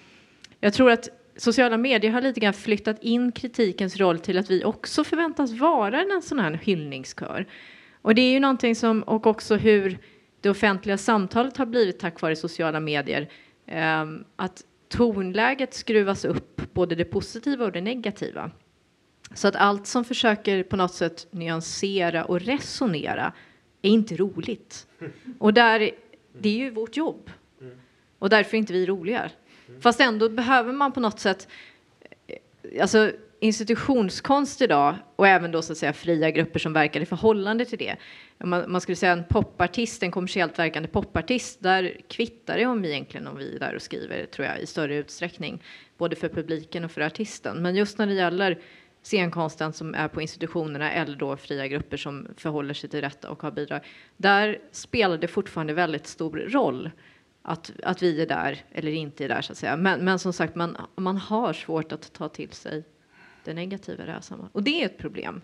Jag tror att sociala medier har lite grann flyttat in kritikens roll till att vi också förväntas vara en sån här hyllningskör. Och det är ju någonting som, och också hur det offentliga samtalet har blivit tack vare sociala medier. Um, att tonläget skruvas upp, både det positiva och det negativa. Så att allt som försöker på något sätt nyansera och resonera är inte roligt. Och där, det är ju vårt jobb. Och därför är inte vi roliga. Fast ändå behöver man på något sätt, eh, alltså institutionskonst idag och även då så att säga fria grupper som verkar i förhållande till det. Man, man skulle säga en popartist, en kommersiellt verkande popartist, där kvittar det om vi egentligen om vi är där och skriver, tror jag, i större utsträckning, både för publiken och för artisten. Men just när det gäller scenkonsten som är på institutionerna eller då fria grupper som förhåller sig till detta och har bidrag, där spelar det fortfarande väldigt stor roll att, att vi är där eller inte är där så att säga. Men, men som sagt, man, man har svårt att ta till sig det negativa i det här sammanhanget. Och det är ett problem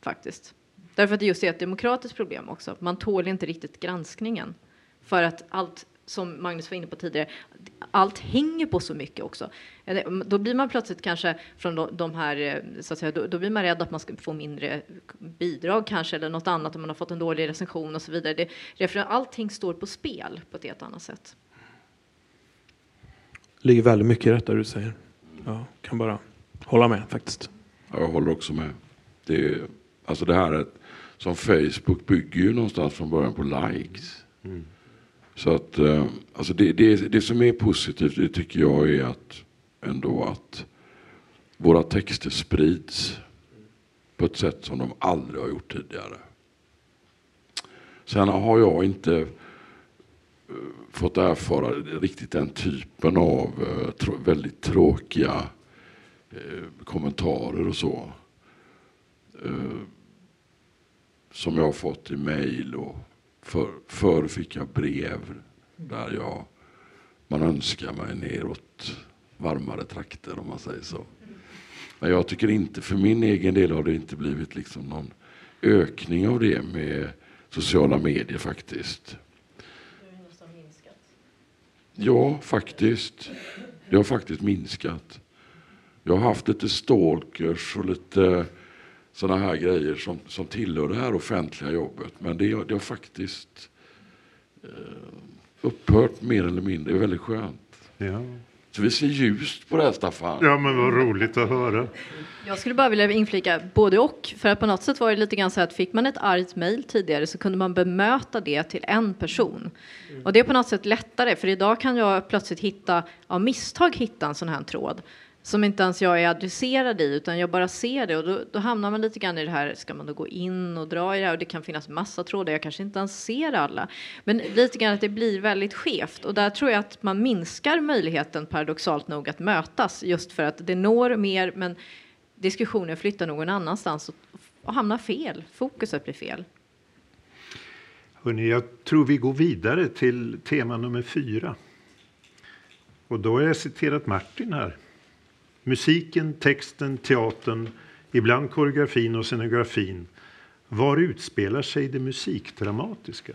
faktiskt. Därför att det just är ett demokratiskt problem också. Man tål inte riktigt granskningen för att allt som Magnus var inne på tidigare, allt hänger på så mycket också. Då blir man plötsligt kanske från de här, eh, så att säga, då, då blir man rädd att man ska få mindre bidrag kanske eller något annat om man har fått en dålig recension och så vidare. Det, allting står på spel på ett helt annat sätt. Det ligger väldigt mycket i detta du säger. Jag kan bara hålla med faktiskt. Ja, jag håller också med. Det, alltså det här som Facebook bygger ju någonstans från början på likes. Mm. Så att eh, alltså det, det, det som är positivt det tycker jag är att ändå att våra texter sprids på ett sätt som de aldrig har gjort tidigare. Sen har jag inte eh, fått erfara riktigt den typen av eh, väldigt tråkiga kommentarer och så. Som jag har fått i mejl och för, förr fick jag brev där jag, man önskar mig neråt varmare trakter om man säger så. Men jag tycker inte, för min egen del har det inte blivit liksom någon ökning av det med sociala medier faktiskt. Ja, faktiskt. Det har faktiskt minskat. Jag har haft lite stalkers och lite sådana här grejer som, som tillhör det här offentliga jobbet. Men det, det har faktiskt eh, upphört mer eller mindre. Det är väldigt skönt. Ja. Så vi ser ljust på det här Staffan. Ja men vad roligt att höra. Jag skulle bara vilja inflika både och. För att på något sätt var det lite grann så att fick man ett argt mejl tidigare så kunde man bemöta det till en person. Och det är på något sätt lättare för idag kan jag plötsligt hitta, av misstag hitta en sån här tråd som inte ens jag är adresserad i, utan jag bara ser det och då, då, hamnar man lite grann i det här, ska man då gå in och dra i det här och det kan finnas massa trådar, jag kanske inte ens ser alla. Men lite grann att det blir väldigt skevt och där tror jag att man minskar möjligheten paradoxalt nog att mötas just för att det når mer men diskussionen flyttar någon annanstans och, och hamnar fel, fokuset blir fel. Hörrni, jag tror vi går vidare till tema nummer fyra. Och då har jag citerat Martin här. Musiken, texten, teatern, ibland koreografin och scenografin. Var utspelar sig det musikdramatiska?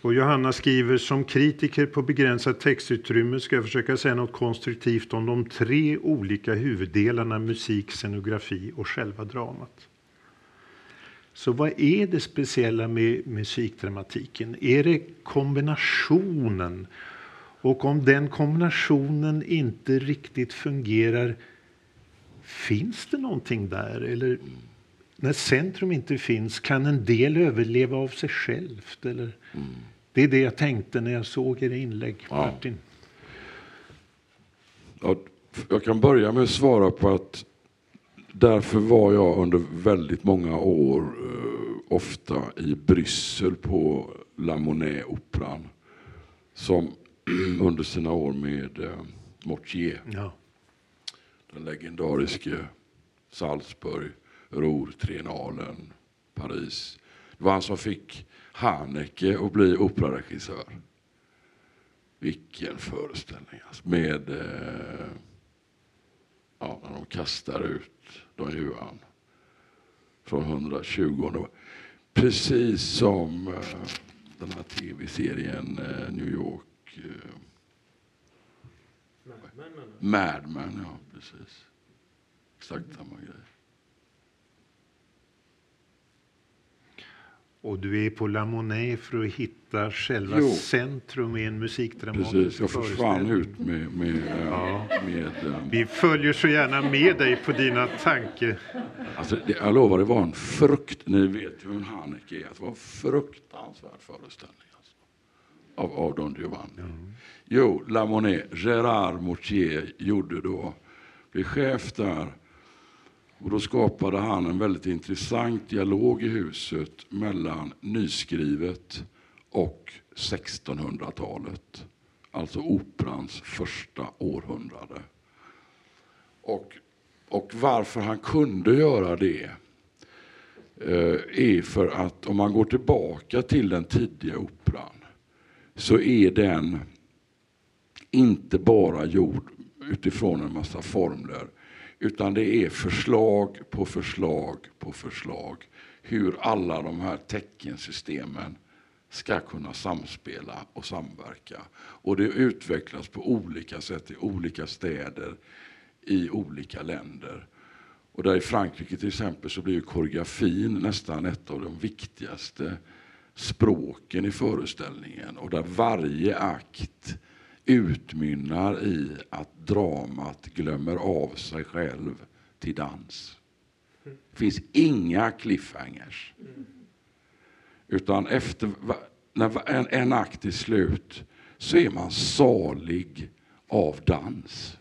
Och Johanna skriver som kritiker på begränsat textutrymme ska jag försöka säga något konstruktivt om de tre olika huvuddelarna musik, scenografi och själva dramat. Så vad är det speciella med musikdramatiken? Är det kombinationen? Och om den kombinationen inte riktigt fungerar, finns det någonting där? Eller när centrum inte finns, kan en del överleva av sig självt? Eller? Mm. Det är det jag tänkte när jag såg er inlägg. Martin. Ja, jag kan börja med att svara på att därför var jag under väldigt många år uh, ofta i Bryssel på La Monnaie-operan som under sina år med uh, Mortier. Ja. Den legendariske Salzburg, Ruhr, Triennalen, Paris. Det var han som fick Haneke att bli operaregissör. Vilken föreställning alltså. Med uh, ja, när de kastar ut Don Juan från 120. Precis som uh, den här tv-serien uh, New York. Uh, Mad Men, ja precis. Exakt samma grej. Och du är på La Monnaie för att hitta själva jo. centrum i en musikdramatisk Precis, jag försvann ut med... med, ja. med um... Vi följer så gärna med dig på dina tankar. Alltså, det, jag lovar, det var en frukt... Ni vet ju hur Haneke är. Det var en fruktansvärd föreställning. Av, Don Giovanni. Mm. Jo, La Monnaie, Gérard Mortier gjorde då, blev chef där och då skapade han en väldigt intressant dialog i huset mellan nyskrivet och 1600-talet. Alltså operans första århundrade. Och, och varför han kunde göra det eh, är för att om man går tillbaka till den tidiga operan så är den inte bara gjord utifrån en massa formler utan det är förslag på förslag på förslag. Hur alla de här teckensystemen ska kunna samspela och samverka. Och det utvecklas på olika sätt i olika städer i olika länder. Och där i Frankrike till exempel så blir koreografin nästan ett av de viktigaste språken i föreställningen och där varje akt utmynnar i att dramat glömmer av sig själv till dans. Det finns inga cliffhangers. Utan efter när en, en akt är slut så är man salig av dans.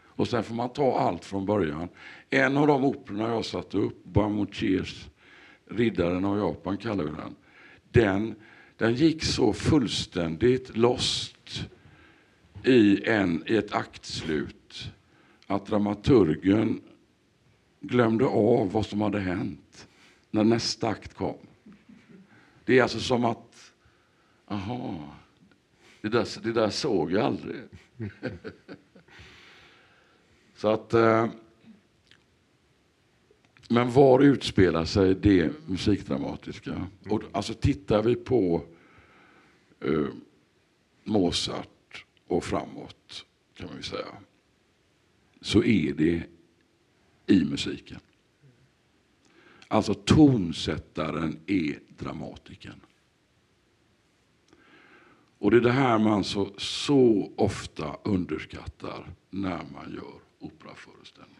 Och sen får man ta allt från början. En av de operorna jag satte upp, Bamuchirs Riddaren av Japan kallar vi den. Den, den gick så fullständigt lost i, en, i ett aktslut att dramaturgen glömde av vad som hade hänt när nästa akt kom. Det är alltså som att, aha, det där, det där såg jag aldrig. Så att, eh, men var utspelar sig det musikdramatiska? Och, alltså tittar vi på eh, Mozart och framåt kan man ju säga, så är det i musiken. Alltså tonsättaren är dramatikern. Och det är det här man så, så ofta underskattar när man gör operaföreställningar.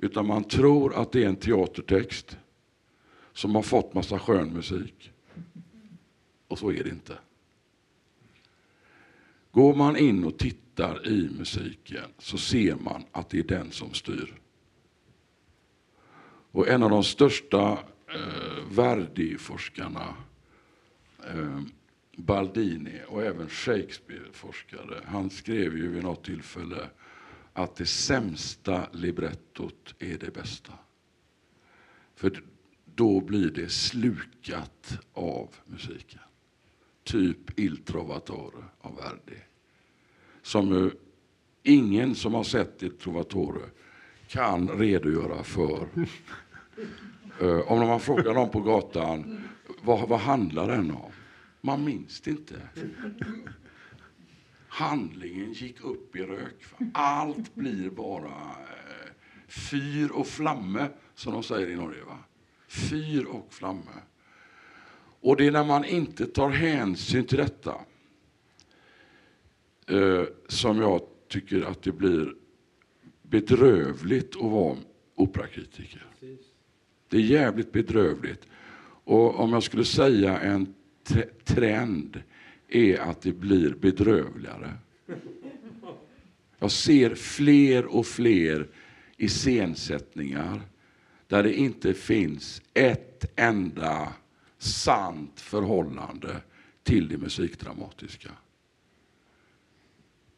Utan man tror att det är en teatertext som har fått massa skön musik. Och så är det inte. Går man in och tittar i musiken så ser man att det är den som styr. Och en av de största eh, Verdi-forskarna, eh, Baldini och även Shakespeare-forskare, han skrev ju vid något tillfälle att det sämsta librettot är det bästa. För då blir det slukat av musiken. Typ Il Trovatore av Verdi. Som ju ingen som har sett Il Trovatore kan redogöra för. uh, om man frågar någon på gatan, vad, vad handlar den om? Man minns det inte. Handlingen gick upp i rök. Allt blir bara uh, fyr och flamme, som de säger i Norge. Va? Fyr och flamme. Och det är när man inte tar hänsyn till detta uh, som jag tycker att det blir bedrövligt att vara operakritiker. Det är jävligt bedrövligt. Och om jag skulle säga en trend är att det blir bedrövligare. Jag ser fler och fler iscensättningar där det inte finns ett enda sant förhållande till det musikdramatiska.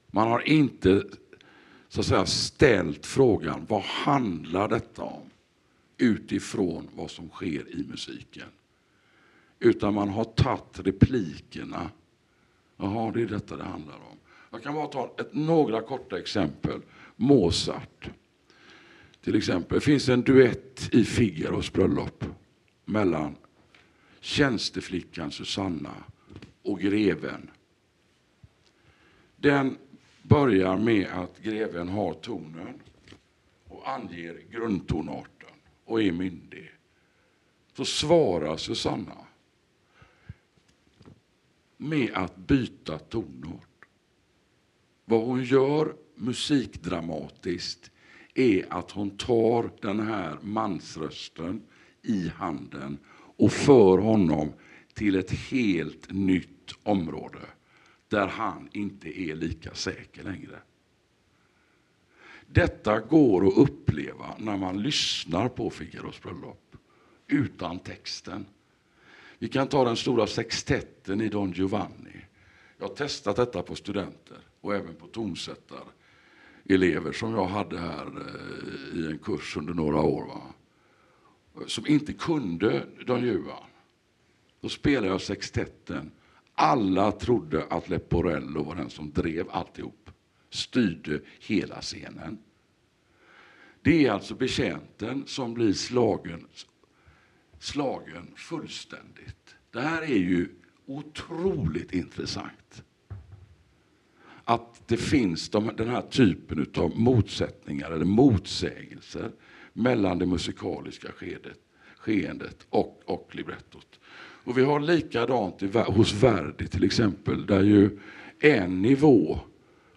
Man har inte så att säga, ställt frågan vad handlar detta om utifrån vad som sker i musiken. Utan man har tagit replikerna. Jaha, det är detta det handlar om. Jag kan bara ta ett, några korta exempel. Mozart. Till exempel, det finns en duett i Figaros bröllop mellan tjänsteflickan Susanna och greven. Den börjar med att greven har tonen och anger grundtonarten och är myndig. Så svarar Susanna med att byta tonart. Vad hon gör musikdramatiskt är att hon tar den här mansrösten i handen och för honom till ett helt nytt område där han inte är lika säker längre. Detta går att uppleva när man lyssnar på Figaros bröllop utan texten. Vi kan ta den stora sextetten i Don Giovanni. Jag har testat detta på studenter och även på tonsättarelever som jag hade här eh, i en kurs under några år. Va? Som inte kunde Don Juan. Då spelade jag sextetten alla trodde att Leporello var den som drev alltihop, styrde hela scenen. Det är alltså betjänten som blir slagen, slagen fullständigt. Det här är ju otroligt intressant. Att det finns de, den här typen av motsättningar eller motsägelser mellan det musikaliska skedet, skeendet och, och librettot. Och vi har likadant i, hos Verdi till exempel, där ju en nivå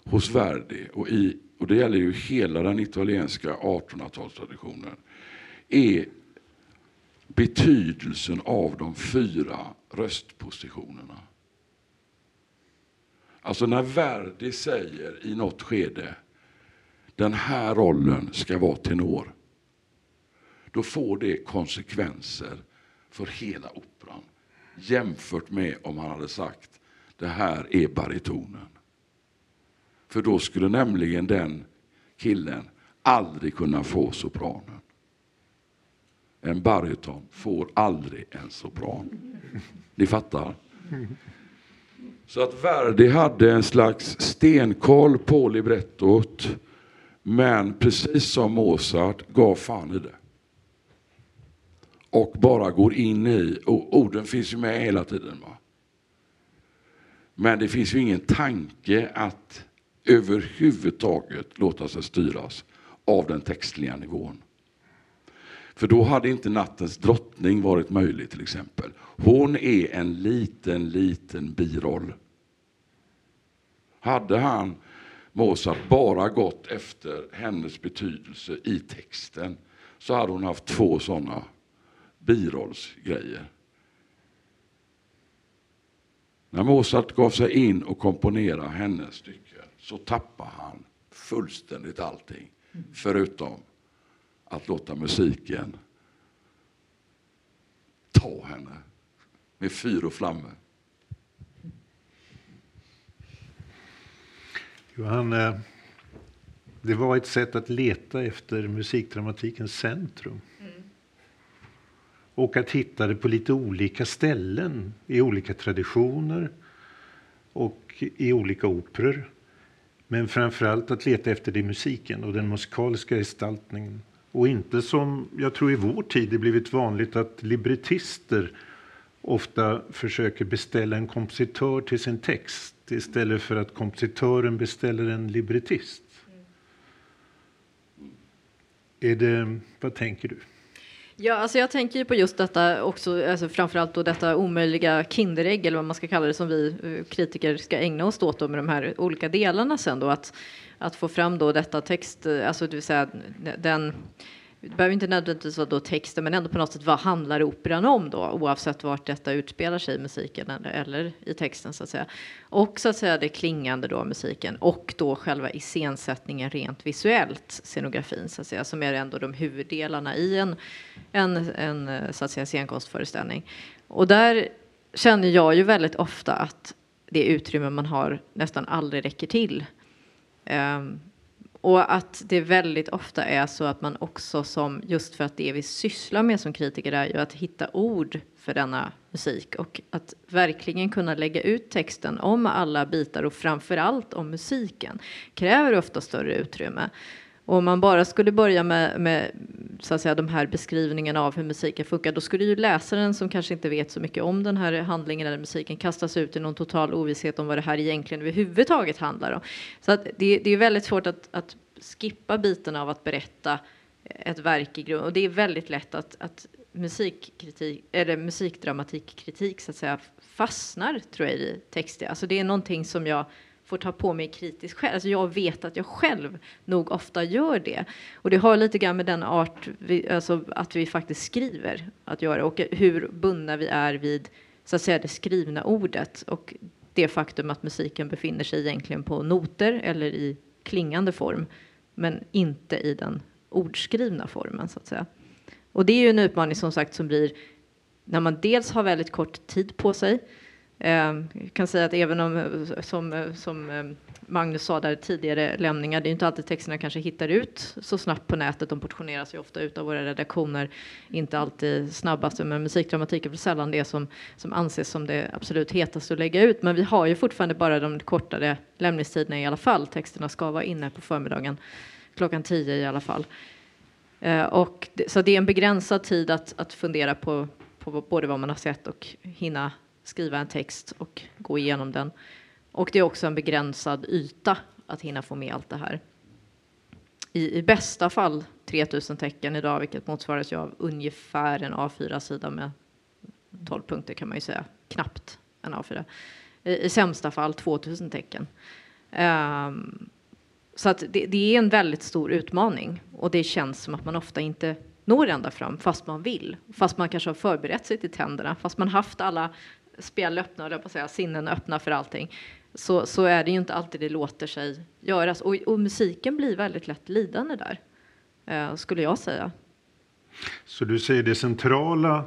hos Verdi, och, i, och det gäller ju hela den italienska 1800-talstraditionen, är betydelsen av de fyra röstpositionerna. Alltså när Verdi säger i något skede den här rollen ska vara tenor. Då får det konsekvenser för hela operan jämfört med om han hade sagt det här är baritonen. För då skulle nämligen den killen aldrig kunna få sopranen. En baryton får aldrig en sopran. Ni fattar? Så att Verdi hade en slags stenkoll på librettot men precis som Mozart gav fan i det och bara går in i, och orden finns ju med hela tiden. Va? Men det finns ju ingen tanke att överhuvudtaget låta sig styras av den textliga nivån. För då hade inte nattens drottning varit möjlig till exempel. Hon är en liten, liten biroll. Hade han, Mozart, bara gått efter hennes betydelse i texten så hade hon haft två sådana birollsgrejer. När Mozart gav sig in och komponerade hennes stycke så tappade han fullständigt allting. Förutom att låta musiken ta henne med fyr och flamme. Johan, eh, det var ett sätt att leta efter musikdramatikens centrum. Mm. Och att hitta det på lite olika ställen, i olika traditioner och i olika operor. Men framförallt att leta efter det i musiken och den musikaliska gestaltningen. Och inte som jag tror i vår tid det blivit vanligt att librettister ofta försöker beställa en kompositör till sin text istället för att kompositören beställer en librettist. Mm. Är det, vad tänker du? Ja, alltså jag tänker ju på just detta också, alltså framförallt då detta omöjliga Kinderägg eller vad man ska kalla det som vi eh, kritiker ska ägna oss åt med de här olika delarna sen då att, att få fram då detta text, eh, alltså det vill säga den det behöver inte nödvändigtvis vara då texten, men ändå på något sätt vad handlar operan om då, oavsett vart detta utspelar sig i musiken eller, eller, i texten så att säga. Och så att säga det klingande då musiken och då själva iscensättningen rent visuellt, scenografin så att säga, som är ändå de huvuddelarna i en, en, en eh, så att säga scenkonstföreställning. Och där känner jag ju väldigt ofta att det utrymme man har nästan aldrig räcker till. Um, och att det väldigt ofta är så att man också som, just för att det vi sysslar med som kritiker är ju att hitta ord för denna musik och att verkligen kunna lägga ut texten om alla bitar och framförallt om musiken kräver ofta större utrymme. Och om man bara skulle börja med, med så att säga, de här beskrivningarna av hur musiken funkar, då skulle ju läsaren som kanske inte vet så mycket om den här handlingen eller musiken kastas ut i någon total ovisshet om vad det här egentligen överhuvudtaget handlar om. Så att det, det är väldigt svårt att, att skippa biten av att berätta ett verk i grund. Och det är väldigt lätt att, att musikkritik, eller musikdramatikkritik så att säga fastnar tror jag i texter. Alltså det är någonting som jag får ta på mig kritiskt själv. Alltså jag vet att jag själv nog ofta gör det. Och det har lite grann med den art, vi, alltså att vi faktiskt skriver att göra och hur bundna vi är vid så att säga det skrivna ordet och det faktum att musiken befinner sig egentligen på noter eller i klingande form, men inte i den ordskrivna formen så att säga. Och det är ju en utmaning som sagt som blir när man dels har väldigt kort tid på sig Ehm, jag kan säga att även om, som, som ehm, Magnus sa där tidigare, lämningar, det är inte alltid texterna kanske hittar ut så snabbt på nätet. De portioneras ju ofta ut av våra redaktioner, inte alltid snabbaste, men musikdramatik är väl sällan det som, som anses som det absolut hetaste att lägga ut. Men vi har ju fortfarande bara de kortare lämningstiderna i alla fall. Texterna ska vara inne på förmiddagen, klockan tio i alla fall. Ehm, och så det är en begränsad tid att, att fundera på, på både vad man har sett och hinna skriva en text och gå igenom den. Och det är också en begränsad yta att hinna få med allt det här. I, i bästa fall 3000 tecken idag, vilket motsvaras ju av ungefär en A4-sida med 12 punkter kan man ju säga, knappt en A4. I, i sämsta fall 2000 tecken. Um, så att det, det, är en väldigt stor utmaning och det känns som att man ofta inte når ända fram fast man vill. Fast man kanske har förberett sig till tänderna, fast man haft alla spjäll öppna, på att säga, sinnen öppna för allting, så, så är det ju inte alltid det låter sig göras. Och, och musiken blir väldigt lätt lidande där, eh, skulle jag säga. Så du säger det centrala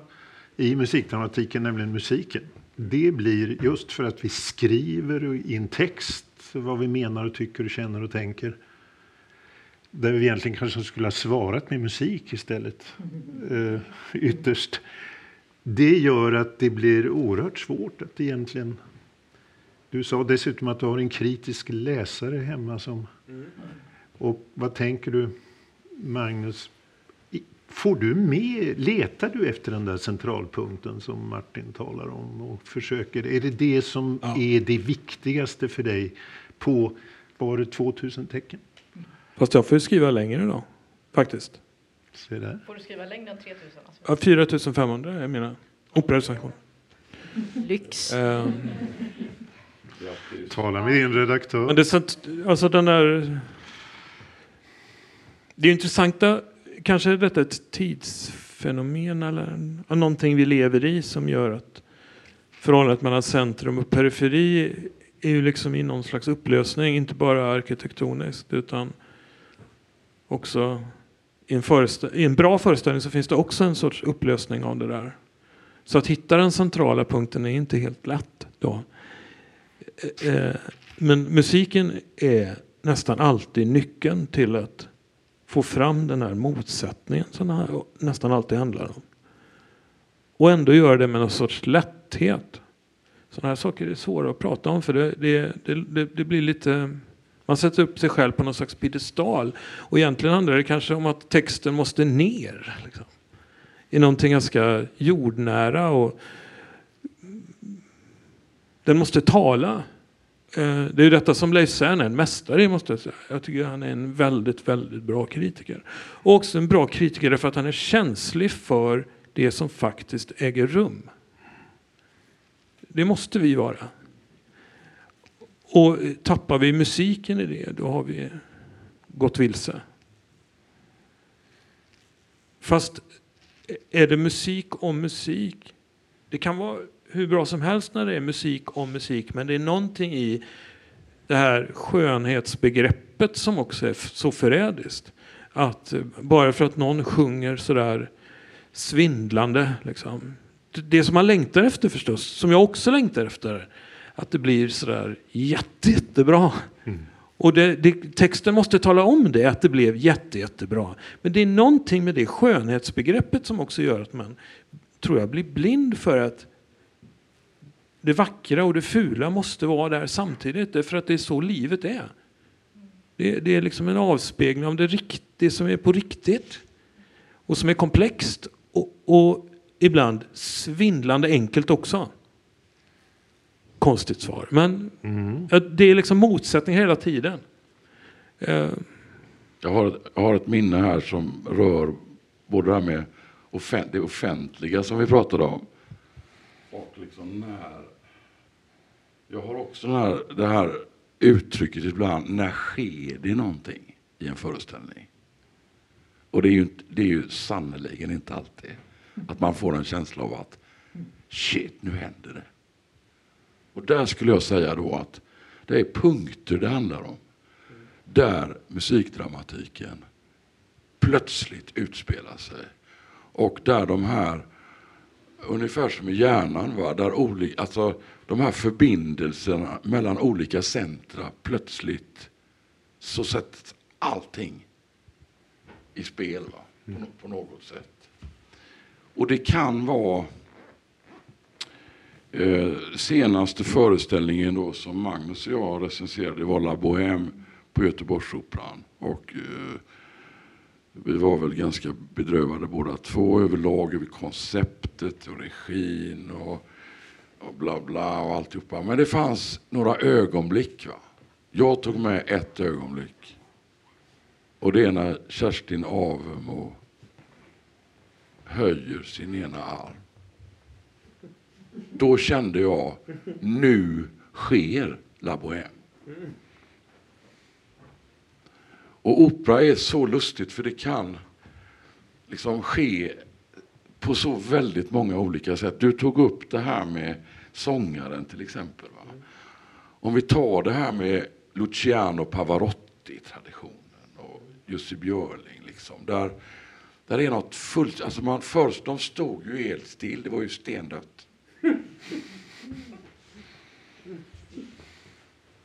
i musikdramatiken, nämligen musiken, det blir just för att vi skriver i en text vad vi menar och tycker och känner och tänker. Där vi egentligen kanske skulle ha svarat med musik istället, eh, ytterst. Det gör att det blir oerhört svårt att egentligen... Du sa dessutom att du har en kritisk läsare hemma. Som, mm. Och vad tänker du, Magnus? Får du med, letar du efter den där centralpunkten som Martin talar om? Och försöker, är det det som ja. är det viktigaste för dig på, var det 2000 tecken? Fast jag får ju skriva längre då, faktiskt. Se där. Får du skriva längre än 3000? Alltså? Ja, 4500 är mina operarecensioner. Lyx. Um, Tala med din redaktör. Men det är alltså den där... Det är intressanta, kanske är detta ett tidsfenomen eller någonting vi lever i som gör att förhållandet mellan centrum och periferi är ju liksom i någon slags upplösning, inte bara arkitektoniskt utan också i en, i en bra föreställning så finns det också en sorts upplösning av det där. Så att hitta den centrala punkten är inte helt lätt då. Eh, eh men musiken är nästan alltid nyckeln till att få fram den här motsättningen som det nästan alltid handlar om. Och ändå göra det med någon sorts lätthet. Sådana här saker är svåra att prata om för det, det, det, det blir lite man sätter upp sig själv på någon slags piedestal. Och egentligen handlar det kanske om att texten måste ner. Liksom. I någonting ganska jordnära. Och den måste tala. Eh, det är ju detta som Leif Sern är en mästare i, måste jag säga. Jag tycker han är en väldigt, väldigt bra kritiker. Och också en bra kritiker därför att han är känslig för det som faktiskt äger rum. Det måste vi vara. Och tappar vi musiken i det, då har vi gått vilse. Fast är det musik om musik? Det kan vara hur bra som helst när det är musik om musik, men det är någonting i det här skönhetsbegreppet som också är så förrädiskt. Att bara för att någon sjunger sådär svindlande, liksom. det som man längtar efter förstås, som jag också längtar efter, att det blir sådär jätte, jättebra. Mm. Och det, det, texten måste tala om det, att det blev jätte, jättebra. Men det är någonting med det skönhetsbegreppet som också gör att man, tror jag, blir blind för att det vackra och det fula måste vara där samtidigt, för att det är så livet är. Det, det är liksom en avspegling av det, rikt, det som är på riktigt och som är komplext och, och ibland svindlande enkelt också konstigt svar. Men mm. det är liksom motsättning hela tiden. Uh. Jag, har ett, jag har ett minne här som rör både det här med offent, det offentliga som vi pratade om. Och liksom när... Jag har också den här, det här uttrycket ibland, när sker det någonting i en föreställning? Och det är ju, det är ju sannerligen inte alltid att man får en känsla av att shit, nu händer det. Och där skulle jag säga då att det är punkter det handlar om. Där musikdramatiken plötsligt utspelar sig. Och där de här, ungefär som i hjärnan, va? där olika, alltså, de här förbindelserna mellan olika centra plötsligt så sätts allting i spel va? På, på något sätt. Och det kan vara Eh, senaste föreställningen då som Magnus och jag recenserade var La Bohème på Göteborgsoperan. Och, eh, vi var väl ganska bedrövade båda två överlag över konceptet och regin och, och bla bla och alltihopa. Men det fanns några ögonblick. Va? Jag tog med ett ögonblick. Och det är när Kerstin Avemo höjer sin ena arm. Då kände jag, nu sker La Bohème. Och opera är så lustigt för det kan liksom ske på så väldigt många olika sätt. Du tog upp det här med sångaren till exempel. Va? Om vi tar det här med Luciano Pavarotti-traditionen och Jussi Björling. Liksom, där, där är något fullt... Alltså man, först de stod ju helt still, det var ju stendött.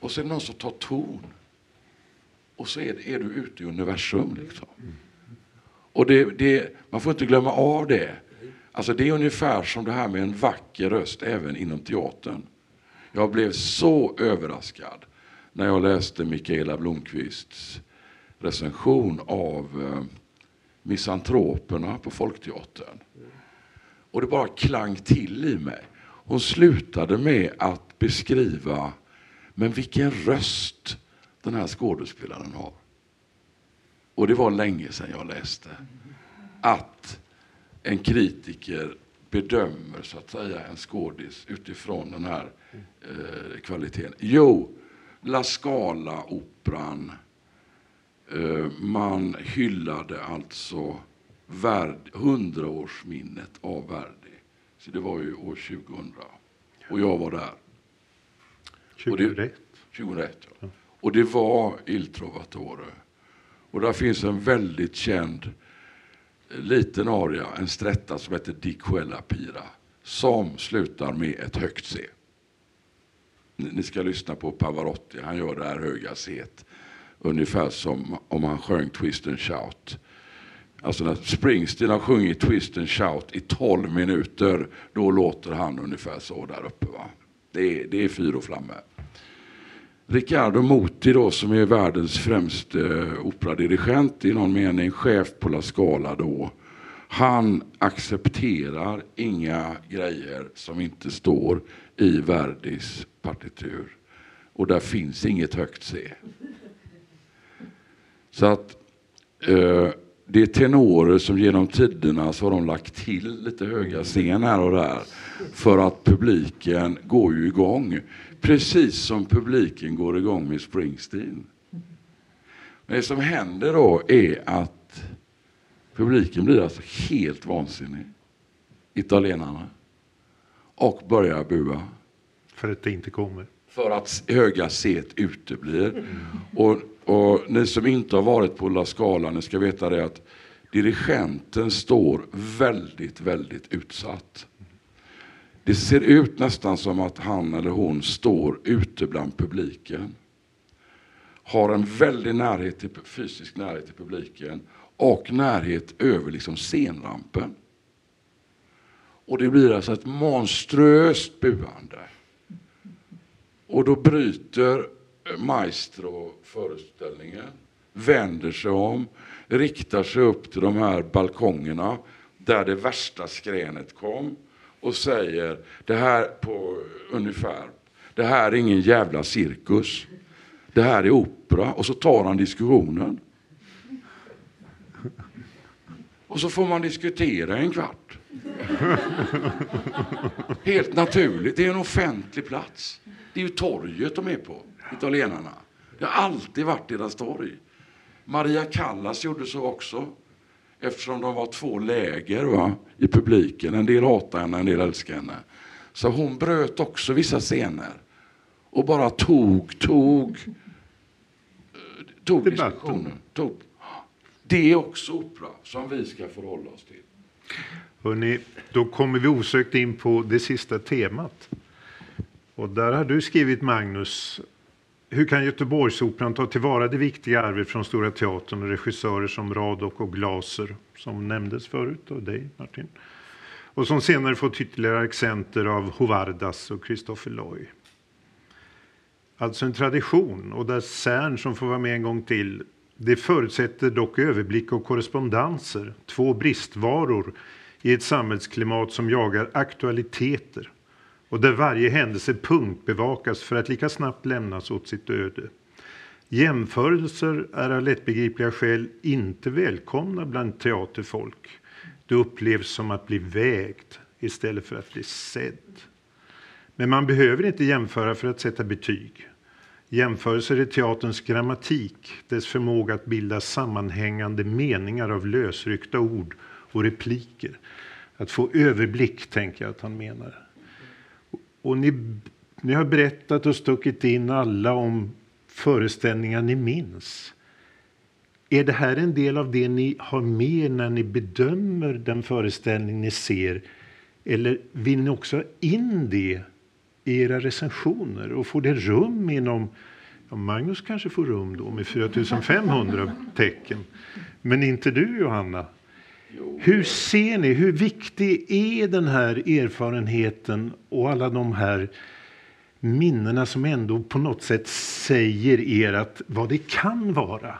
Och så är det någon som tar ton. Och så är, är du ute i universum. Liksom. Och det, det, man får inte glömma av det. Alltså det är ungefär som det här med en vacker röst även inom teatern. Jag blev så överraskad när jag läste Mikaela Blomqvists recension av eh, Misantroperna på Folkteatern. Och det bara klang till i mig. Hon slutade med att beskriva, men vilken röst den här skådespelaren har. Och det var länge sedan jag läste. Att en kritiker bedömer så att säga en skådis utifrån den här eh, kvaliteten. Jo, La Scala-operan. Eh, man hyllade alltså hundraårsminnet av Verdi. Så det var ju år 2000. Och jag var där. 2001. 2001. Ja. Och det var Il Trovatore. Och där finns en väldigt känd liten aria, en strätta som heter Di Quella Pira, som slutar med ett högt C. Ni ska lyssna på Pavarotti, han gör det här höga C. Ungefär som om han sjöng Twist and Shout. Alltså när Springsteen har sjungit Twist and Shout i 12 minuter, då låter han ungefär så där uppe. Va? Det, är, det är fyr och flamme. Riccardo Muti då, som är världens främste eh, operadirigent i någon mening, chef på La Scala då. Han accepterar inga grejer som inte står i Verdis partitur. Och där finns inget högt C. Så att eh, det är tenorer som genom tiderna så har de lagt till lite höga scen här och där. För att publiken går ju igång. Precis som publiken går igång med Springsteen. Men det som händer då är att publiken blir alltså helt vansinnig. Italienarna. Och börjar bua. För att det inte kommer. För att höga set uteblir. Och, och ni som inte har varit på La Scala, ni ska veta det att dirigenten står väldigt, väldigt utsatt. Det ser ut nästan som att han eller hon står ute bland publiken. Har en väldig närhet till, fysisk närhet till publiken och närhet över liksom scenrampen. Och det blir alltså ett monströst buande. Och då bryter Maestro föreställningen, vänder sig om, riktar sig upp till de här balkongerna där det värsta skränet kom och säger det här på ungefär, det här är ingen jävla cirkus. Det här är opera. Och så tar han diskussionen. Och så får man diskutera en kvart. Helt naturligt, det är en offentlig plats. Det är ju torget de är på, italienarna. Det har alltid varit deras torg. Maria Callas gjorde så också. Eftersom de var två läger va, i publiken. En del hatade henne, en del älskade henne. Så hon bröt också vissa scener. Och bara tog, tog, tog diskussionen. Tog. Det är också opera som vi ska förhålla oss till. Hörrni, då kommer vi osökt in på det sista temat. Och där har du skrivit Magnus hur kan Göteborgsoperan ta tillvara det viktiga arvet från Stora Teatern och regissörer som Radok och Glaser, som nämndes förut av dig Martin, och som senare fått ytterligare accenter av Hovardas och Christopher Loy. Alltså en tradition, och där CERN som får vara med en gång till, det förutsätter dock överblick och korrespondenser, två bristvaror i ett samhällsklimat som jagar aktualiteter och där varje händelse punktbevakas för att lika snabbt lämnas åt sitt öde. Jämförelser är av lättbegripliga skäl inte välkomna bland teaterfolk. Det upplevs som att bli vägd istället för att bli sedd. Men man behöver inte jämföra för att sätta betyg. Jämförelser är teaterns grammatik, dess förmåga att bilda sammanhängande meningar av lösryckta ord och repliker. Att få överblick, tänker jag att han menar. Och ni, ni har berättat och stuckit in alla om föreställningar ni minns. Är det här en del av det ni har med när ni bedömer den föreställning ni ser? Eller vill ni också ha in det i era recensioner och får det rum inom ja, Magnus kanske får rum då med 4500 tecken. Men inte du Johanna? Hur ser ni, hur viktig är den här erfarenheten och alla de här minnena som ändå på något sätt säger er att vad det kan vara?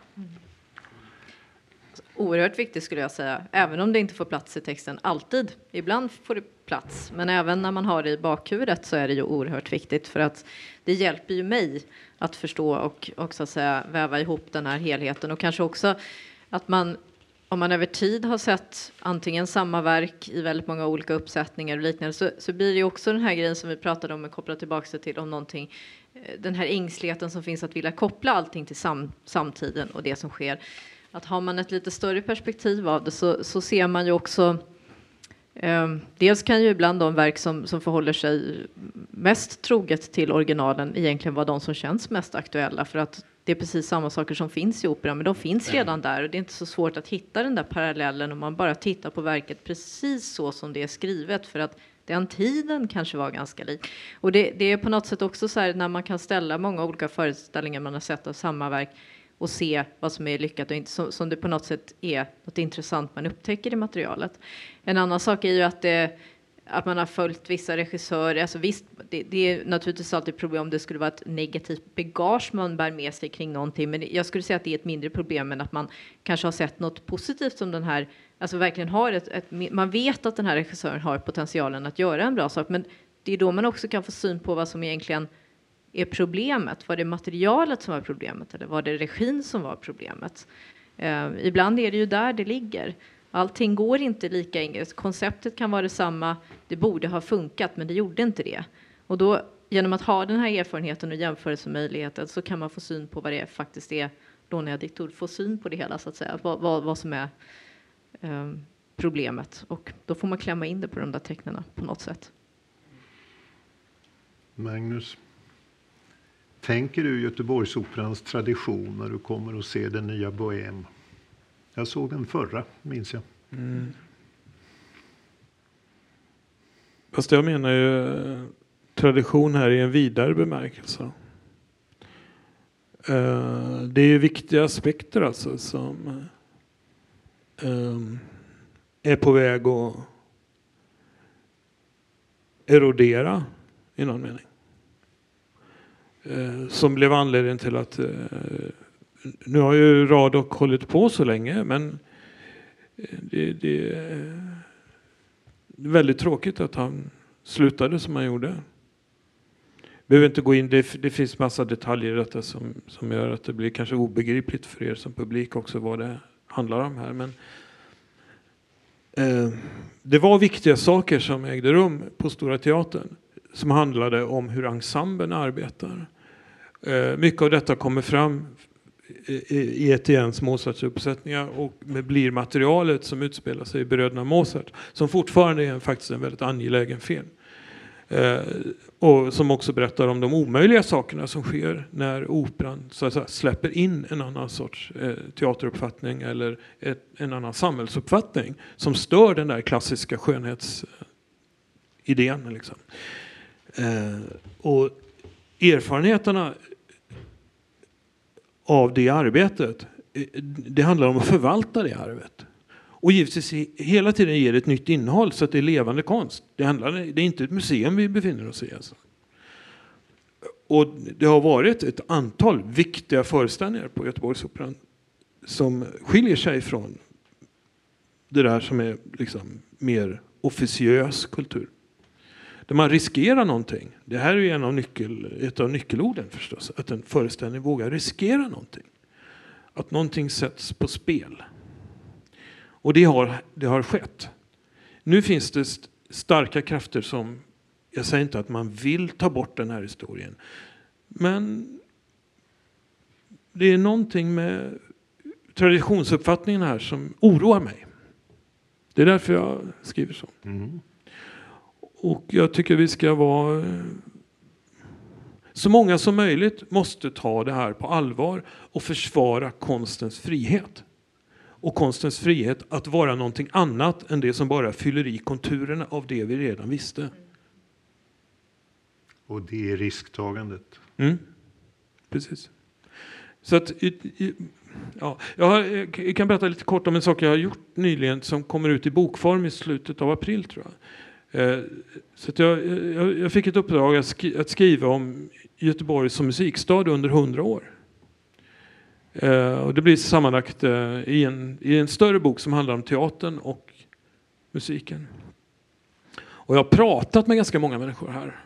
Oerhört viktigt skulle jag säga, även om det inte får plats i texten alltid. Ibland får det plats, men även när man har det i bakhuvudet så är det ju oerhört viktigt. För att det hjälper ju mig att förstå och, och så att säga väva ihop den här helheten. Och kanske också att man om man över tid har sett antingen samma verk i väldigt många olika uppsättningar och liknande så, så blir det också den här grejen som vi pratade om, koppla tillbaka till om någonting, eh, den här ängsligheten som finns att vilja koppla allting till sam, samtiden och det som sker. Att har man ett lite större perspektiv av det så, så ser man ju också eh, dels kan ju ibland de verk som, som förhåller sig mest troget till originalen egentligen vara de som känns mest aktuella för att det är precis samma saker som finns i operan, men de finns redan där och det är inte så svårt att hitta den där parallellen om man bara tittar på verket precis så som det är skrivet för att den tiden kanske var ganska lik. Och det, det är på något sätt också så här när man kan ställa många olika föreställningar man har sett av samma verk och se vad som är lyckat och inte, som, som det på något sätt är något intressant man upptäcker i materialet. En annan sak är ju att det att man har följt vissa regissörer. Alltså visst, det, det, är naturligtvis alltid problem om det skulle vara ett negativt bagage man bär med sig kring någonting. Men jag skulle säga att det är ett mindre problem än att man kanske har sett något positivt som den här, alltså verkligen har ett, ett man vet att den här regissören har potentialen att göra en bra sak. Men det är då man också kan få syn på vad som egentligen är problemet. Var det materialet som var problemet eller var det regin som var problemet? Eh, ibland är det ju där det ligger. Allting går inte lika enkelt. Konceptet kan vara detsamma. Det borde ha funkat, men det gjorde inte det. Och då, genom att ha den här erfarenheten och jämförelsemöjligheten så kan man få syn på vad det faktiskt är. Lånar jag diktor, få syn på det hela så att säga. Vad, vad, vad som är eh, problemet. Och då får man klämma in det på de där tecknen på något sätt. Magnus? Tänker du Göteborgsoperans tradition när du kommer och ser den nya Bohème? Jag såg den förra, minns jag. Mm. Fast jag menar ju eh, tradition här i en vidare bemärkelse. Eh, det är ju viktiga aspekter alltså som eh, är på väg att erodera i någon mening. Som blev anledningen till att nu har ju Radok hållit på så länge men eh, det, det, är väldigt tråkigt att han slutade som han gjorde. Behöver inte gå in, det, det finns massa detaljer i detta som, som gör att det blir kanske obegripligt för er som publik också vad det handlar om här. Men, eh, det var viktiga saker som ägde rum på Stora Teatern som handlade om hur ensemblen arbetar. Eh, mycket av detta kommer fram i Etiens Mozarts-uppsättningar och blir materialet som utspelar sig i Bröderna Mozart som fortfarande är faktiskt en väldigt angelägen film. Eh, och som också berättar om de omöjliga sakerna som sker när operan så att säga, släpper in en annan sorts eh, teateruppfattning eller ett, en annan samhällsuppfattning som stör den där klassiska skönhetsidén. Liksom. Eh, och erfarenheterna av det arbetet. Det handlar om att förvalta det arvet. Och givetvis hela tiden ge det ett nytt innehåll så att det är levande konst. Det, handlar, det är inte ett museum vi befinner oss i. Alltså. Och det har varit ett antal viktiga föreställningar på Göteborgsoperan som skiljer sig från det där som är liksom mer officiös kultur. Där man riskerar någonting. Det här är en av nyckel, ett av nyckelorden förstås. Att en föreställning vågar riskera någonting. Att någonting sätts på spel. Och det har, det har skett. Nu finns det starka krafter som, jag säger inte att man vill ta bort den här historien. Men det är någonting med traditionsuppfattningen här som oroar mig. Det är därför jag skriver så. Mm. Och jag tycker vi ska vara så många som möjligt måste ta det här på allvar och försvara konstens frihet. Och konstens frihet att vara någonting annat än det som bara fyller i konturerna av det vi redan visste. Och det är risktagandet. Mm. Precis. Så att, ja, jag kan berätta lite kort om en sak jag har gjort nyligen som kommer ut i bokform i slutet av april tror jag. Eh, så jag, jag, jag, fick ett uppdrag att, skri, att, skriva om Göteborg som musikstad under hundra år. Eh, och det blir sammanlagt eh, i, en, i en större bok som handlar om teatern och musiken. Och jag har pratat med ganska många människor här.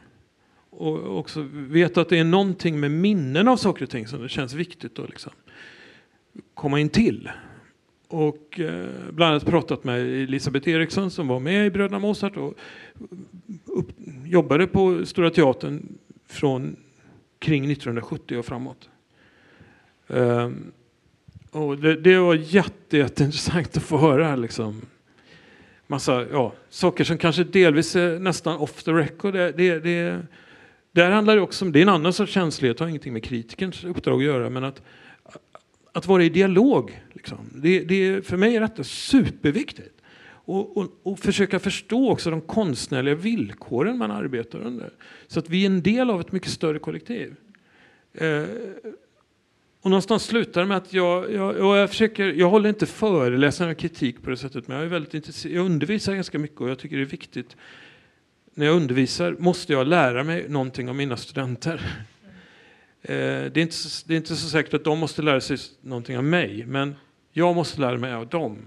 Och också vet att det är någonting med minnen av saker och ting som det känns viktigt att liksom komma in till. Och eh, bland annat pratat med Elisabeth Eriksson som var med i Bröderna Mozart och upp, jobbade på Stora Teatern från kring 1970 och framåt. Um, och det, det, var jätte, jätteintressant att få höra liksom, massa ja, saker som kanske delvis är nästan off the record. Det, det, det, där handlar det också om, det är en annan sorts känslighet, det har ingenting med kritikerns uppdrag att göra, men att, att vara i dialog. Liksom. Det, det, för mig är detta superviktigt. Och, och, och, försöka förstå också de konstnärliga villkoren man arbetar under. Så att vi är en del av ett mycket större kollektiv. Eh, och någonstans slutar det med att jag, jag, jag, försöker, jag håller inte föreläsningar och kritik på det sättet, men jag, är väldigt intresserad, jag undervisar ganska mycket och jag tycker det är viktigt. När jag undervisar måste jag lära mig någonting av mina studenter. Eh, det, är inte, det är inte så säkert att de måste lära sig någonting av mig, men jag måste lära mig av dem.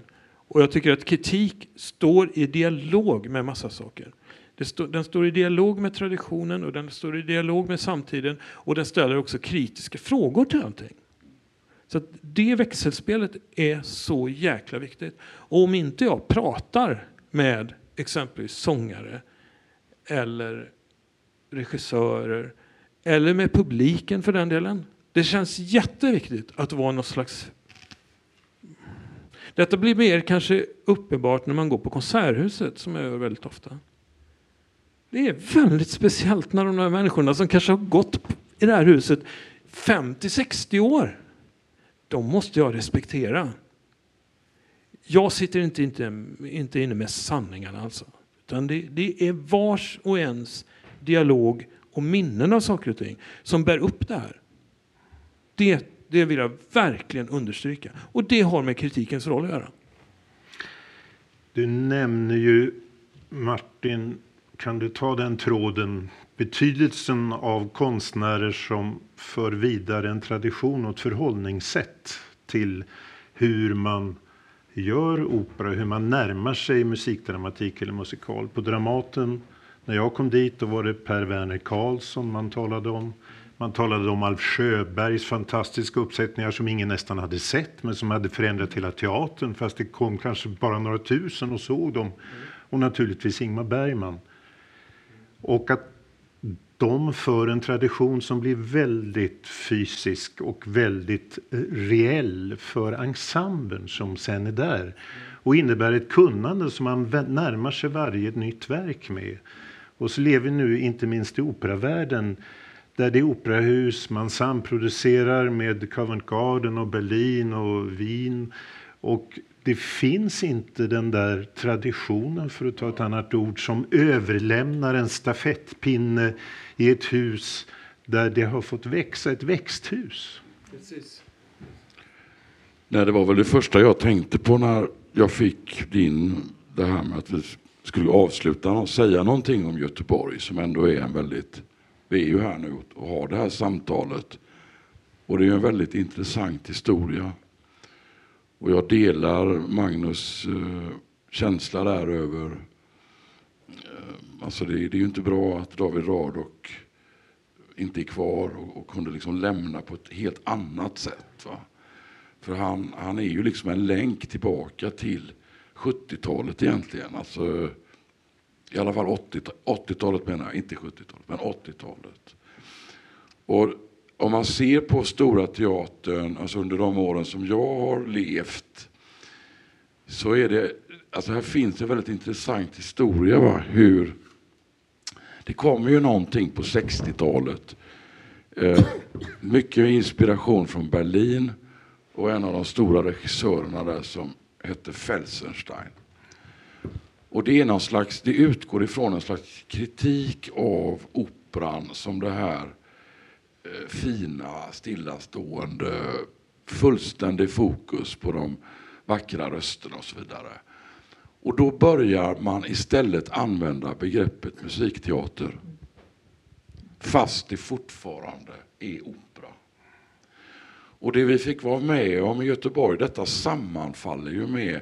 Och jag tycker att kritik står i dialog med massa saker. Stå, den står i dialog med traditionen och den står i dialog med samtiden och den ställer också kritiska frågor till allting. Så det växelspelet är så jäkla viktigt. Och om inte jag pratar med exempelvis sångare eller regissörer eller med publiken för den delen. Det känns jätteviktigt att vara någon slags detta blir mer kanske uppenbart när man går på Konserthuset, som jag gör väldigt ofta. Det är väldigt speciellt när de här människorna som kanske har gått i det här huset 50-60 år, de måste jag respektera. Jag sitter inte, inte, inte inne med sanningarna alltså. Utan det, det är vars och ens dialog och minnen av saker och ting som bär upp det här. Det det vill jag verkligen understryka. Och det har med kritikens roll att göra. Du nämner ju, Martin, kan du ta den tråden, betydelsen av konstnärer som för vidare en tradition och ett förhållningssätt till hur man gör opera, hur man närmar sig musikdramatik eller musikal. På Dramaten, när jag kom dit, då var det Per Werner Karlsson man talade om. Man talade om Alf Sjöbergs fantastiska uppsättningar som ingen nästan hade sett men som hade förändrat hela teatern fast det kom kanske bara några tusen och såg dem. Och naturligtvis Ingmar Bergman. Och att de för en tradition som blir väldigt fysisk och väldigt eh, reell för ensemblen som sen är där. Och innebär ett kunnande som man närmar sig varje nytt verk med. Och så lever vi nu, inte minst i operavärlden, där det är operahus, man samproducerar med Covent Garden och Berlin och Wien. Och det finns inte den där traditionen, för att ta ett annat ord, som överlämnar en stafettpinne i ett hus där det har fått växa, ett växthus. Precis. Nej, det var väl det första jag tänkte på när jag fick din, det här med att vi skulle avsluta och säga någonting om Göteborg som ändå är en väldigt vi är ju här nu och har det här samtalet. Och det är en väldigt intressant historia. Och jag delar Magnus eh, känsla där över... Eh, alltså det, det, är ju inte bra att David Radok inte är kvar och, och kunde liksom lämna på ett helt annat sätt. Va? För han, han är ju liksom en länk tillbaka till 70-talet egentligen. Alltså, i alla fall 80-talet menar jag, inte 70-talet, men 80-talet. Och om man ser på Stora Teatern, alltså under de åren som jag har levt, så är det, alltså här finns en väldigt intressant historia. Va? Hur, det kommer ju någonting på 60-talet. Eh, mycket inspiration från Berlin och en av de stora regissörerna där som hette Felsenstein. Och det, är någon slags, det utgår ifrån en slags kritik av operan som det här eh, fina, stillastående, fullständig fokus på de vackra rösterna och så vidare. Och då börjar man istället använda begreppet musikteater. Fast det fortfarande är opera. Och det vi fick vara med om i Göteborg, detta sammanfaller ju med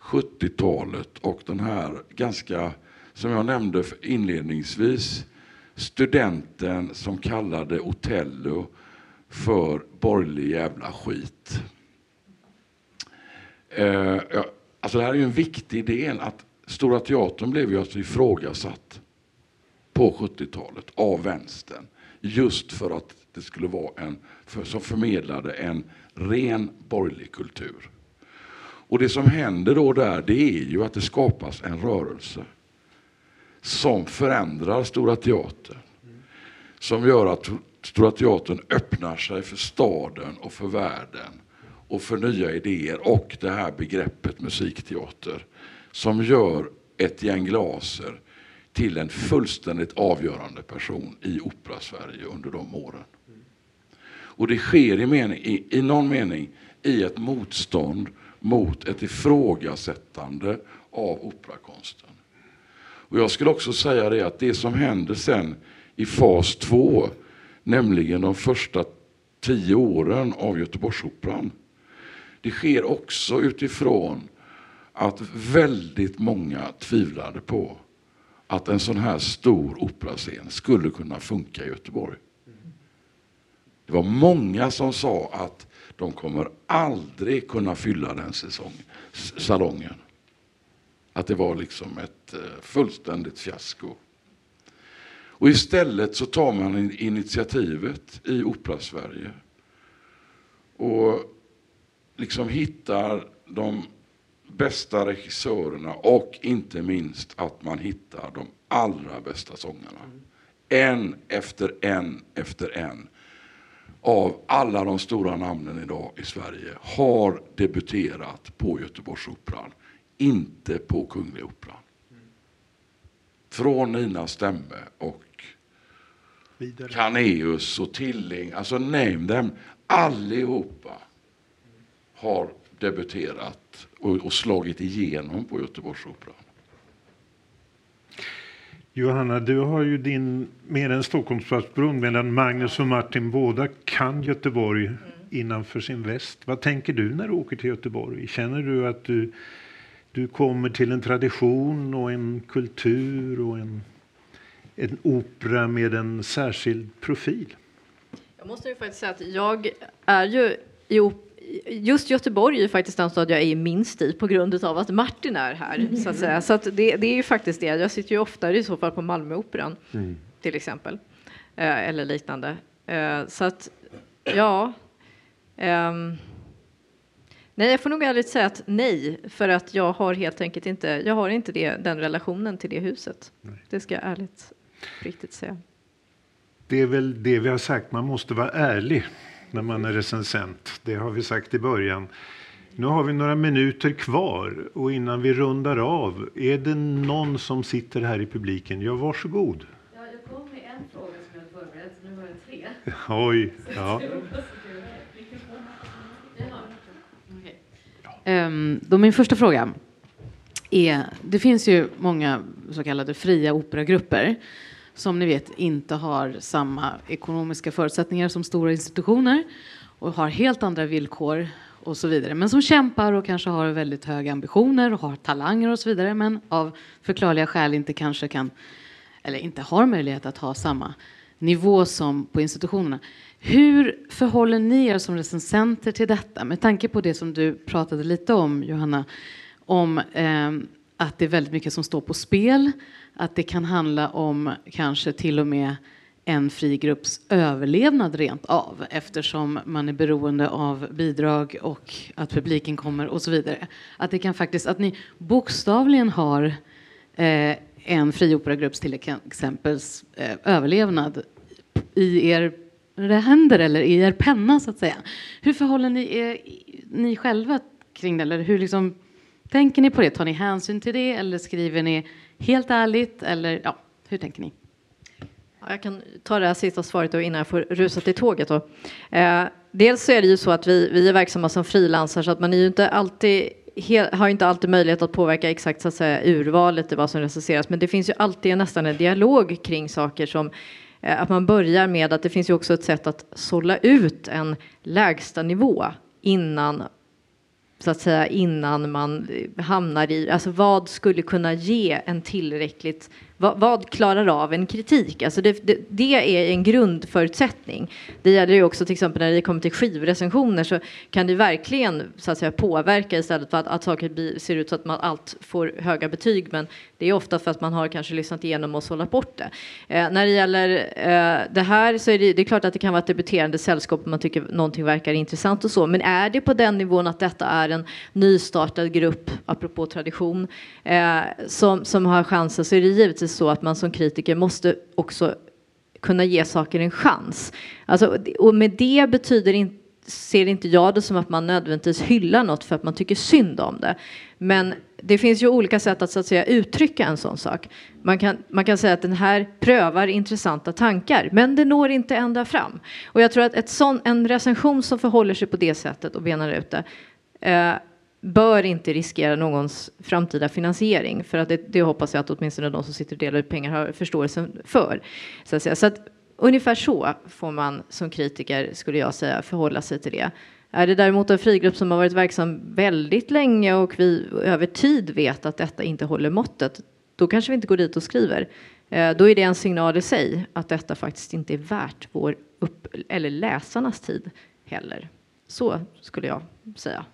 70-talet och den här ganska, som jag nämnde inledningsvis, studenten som kallade Otello för borgerlig jävla skit. Eh, alltså det här är ju en viktig del att Stora Teatern blev ju alltså ifrågasatt på 70-talet av vänstern. Just för att det skulle vara en, för, som förmedlade en ren borgerlig kultur. Och det som händer då där, det är ju att det skapas en rörelse som förändrar Stora Teatern. Som gör att Stora Teatern öppnar sig för staden och för världen och för nya idéer och det här begreppet musikteater som gör ett gäng glaser till en fullständigt avgörande person i Opera-Sverige under de åren. Och det sker i, mening, i, i någon mening i ett motstånd mot ett ifrågasättande av operakonsten. Och jag skulle också säga det att det som händer sen i fas två, nämligen de första tio åren av Göteborgsoperan, det sker också utifrån att väldigt många tvivlade på att en sån här stor operascen skulle kunna funka i Göteborg. Det var många som sa att de kommer aldrig kunna fylla den säsong, salongen. Att det var liksom ett eh, fullständigt fiasko. Och istället så tar man initiativet i Opera-Sverige och liksom hittar de bästa regissörerna och inte minst att man hittar de allra bästa sångarna. En efter en efter en av alla de stora namnen idag i Sverige har debuterat på Göteborgsoperan, inte på Kungliga Operan. Från Nina Stemme och Vidare. Caneus och Tilling, alltså name them, allihopa har debuterat och, och slagit igenom på Göteborgsoperan. Johanna, du har ju din mer än Stockholmsplatsbron medan Magnus och Martin båda kan Göteborg mm. innanför sin väst. Vad tänker du när du åker till Göteborg? Känner du att du, du kommer till en tradition och en kultur och en, en opera med en särskild profil? Jag måste ju faktiskt säga att jag är ju i just Göteborg är faktiskt den stad jag är minst i på grund av att Martin är här. Så att säga. Så att det, det, är ju faktiskt det. Jag sitter ju oftare i så fall på Malmöoperan mm. till exempel. Eh, eller liknande. Eh, så att, ja. Um, nej, jag får nog ärligt säga att nej, för att jag har helt enkelt inte, jag har inte det, den relationen till det huset. Nej. Det ska jag ärligt riktigt säga. Det är väl det vi har sagt, man måste vara ärlig när man är recensent. Det har vi sagt i början. Nu har vi några minuter kvar och innan vi rundar av, är det någon som sitter här i publiken? Ja, varsågod. Ja, jag kom med en fråga som jag förberett, nu har jag tre. Oj, ja. Um, då min första fråga är, det finns ju många så kallade fria operagrupper som ni vet inte har samma ekonomiska förutsättningar som stora institutioner och har helt andra villkor och så vidare. Men som kämpar och kanske har väldigt höga ambitioner och har talanger och så vidare. Men av förklarliga skäl inte kanske kan eller inte har möjlighet att ha samma nivå som på institutionerna. Hur förhåller ni er som recensenter till detta? Med tanke på det som du pratade lite om, Johanna, om eh, att det är väldigt mycket som står på spel att det kan handla om kanske till och med en fri grupps överlevnad rent av eftersom man är beroende av bidrag och att publiken kommer och så vidare. Att det kan faktiskt att ni bokstavligen har eh, en fri operagrupps till exempel eh, överlevnad i er händer eller i er penna så att säga. Hur förhåller ni er ni själva kring det? Eller hur liksom, tänker ni på det? Tar ni hänsyn till det eller skriver ni helt ärligt? Eller ja, hur tänker ni? Jag kan ta det här sista svaret då innan jag får rusa till tåget. Då. Eh, dels så är det ju så att vi, vi är verksamma som frilansare så att man är ju inte alltid har inte alltid möjlighet att påverka exakt så att säga, urvalet i vad som recenseras men det finns ju alltid nästan en dialog kring saker som eh, att man börjar med att det finns ju också ett sätt att sålla ut en lägsta nivå innan så att säga innan man hamnar i, alltså vad skulle kunna ge en tillräckligt vad, vad, klarar av en kritik? Alltså det, det, det, är en grundförutsättning. Det gäller ju också till exempel när det kommer till skivrecensioner så kan det verkligen så att säga, påverka istället för att, att saker ser ut så att man allt får höga betyg men det är ofta för att man har kanske lyssnat igenom och sållat bort det. Eh, när det gäller eh, det här så är det, det är klart att det kan vara ett debuterande sällskap om man tycker någonting verkar intressant och så men är det på den nivån att detta är är en nystartad grupp, apropå tradition, eh, som, som har chansen så är det givetvis så att man som kritiker måste också kunna ge saker en chans. Alltså, och med det betyder inte ser inte jag det som att man nödvändigtvis hyllar något för att man tycker synd om det. Men det finns ju olika sätt att, så att säga, uttrycka en sån sak. Man kan, man kan säga att den här prövar intressanta tankar, men det når inte ända fram. Och jag tror att ett sån, en recension som förhåller sig på det sättet och benar ut det eh, bör inte riskera någons framtida finansiering. För att det, det, hoppas jag att åtminstone de som sitter och delar ut pengar har förståelse för. Så att, säga. Så att ungefär så får man som kritiker, skulle jag säga, förhålla sig till det. Är det däremot en frigrupp som har varit verksam väldigt länge och vi över tid vet att detta inte håller måttet, då kanske vi inte går dit och skriver. Eh, då är det en signal i sig att detta faktiskt inte är värt vår upp eller läsarnas tid heller. Så skulle jag säga.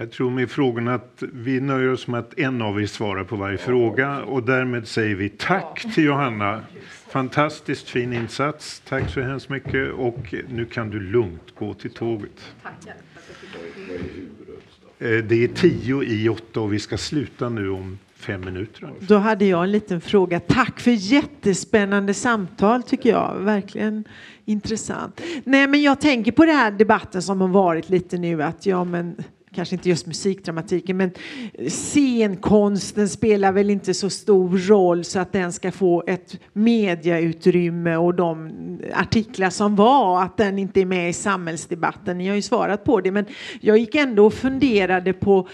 Jag tror med frågorna att vi nöjer oss med att en av er svarar på varje fråga och därmed säger vi tack till Johanna. Fantastiskt fin insats. Tack så hemskt mycket och nu kan du lugnt gå till tåget. Eh, det är tio i åtta och vi ska sluta nu om fem minuter. Då hade jag en liten fråga. Tack för jättespännande samtal tycker jag. Verkligen intressant. Nej, men jag tänker på den här debatten som har varit lite nu att ja, men kanske inte just musikdramatiken, men scenkonsten spelar väl inte så stor roll så att den ska få ett mediautrymme och de artiklar som var, att den inte är med i samhällsdebatten. Ni har ju svarat på det, men jag gick ändå och funderade på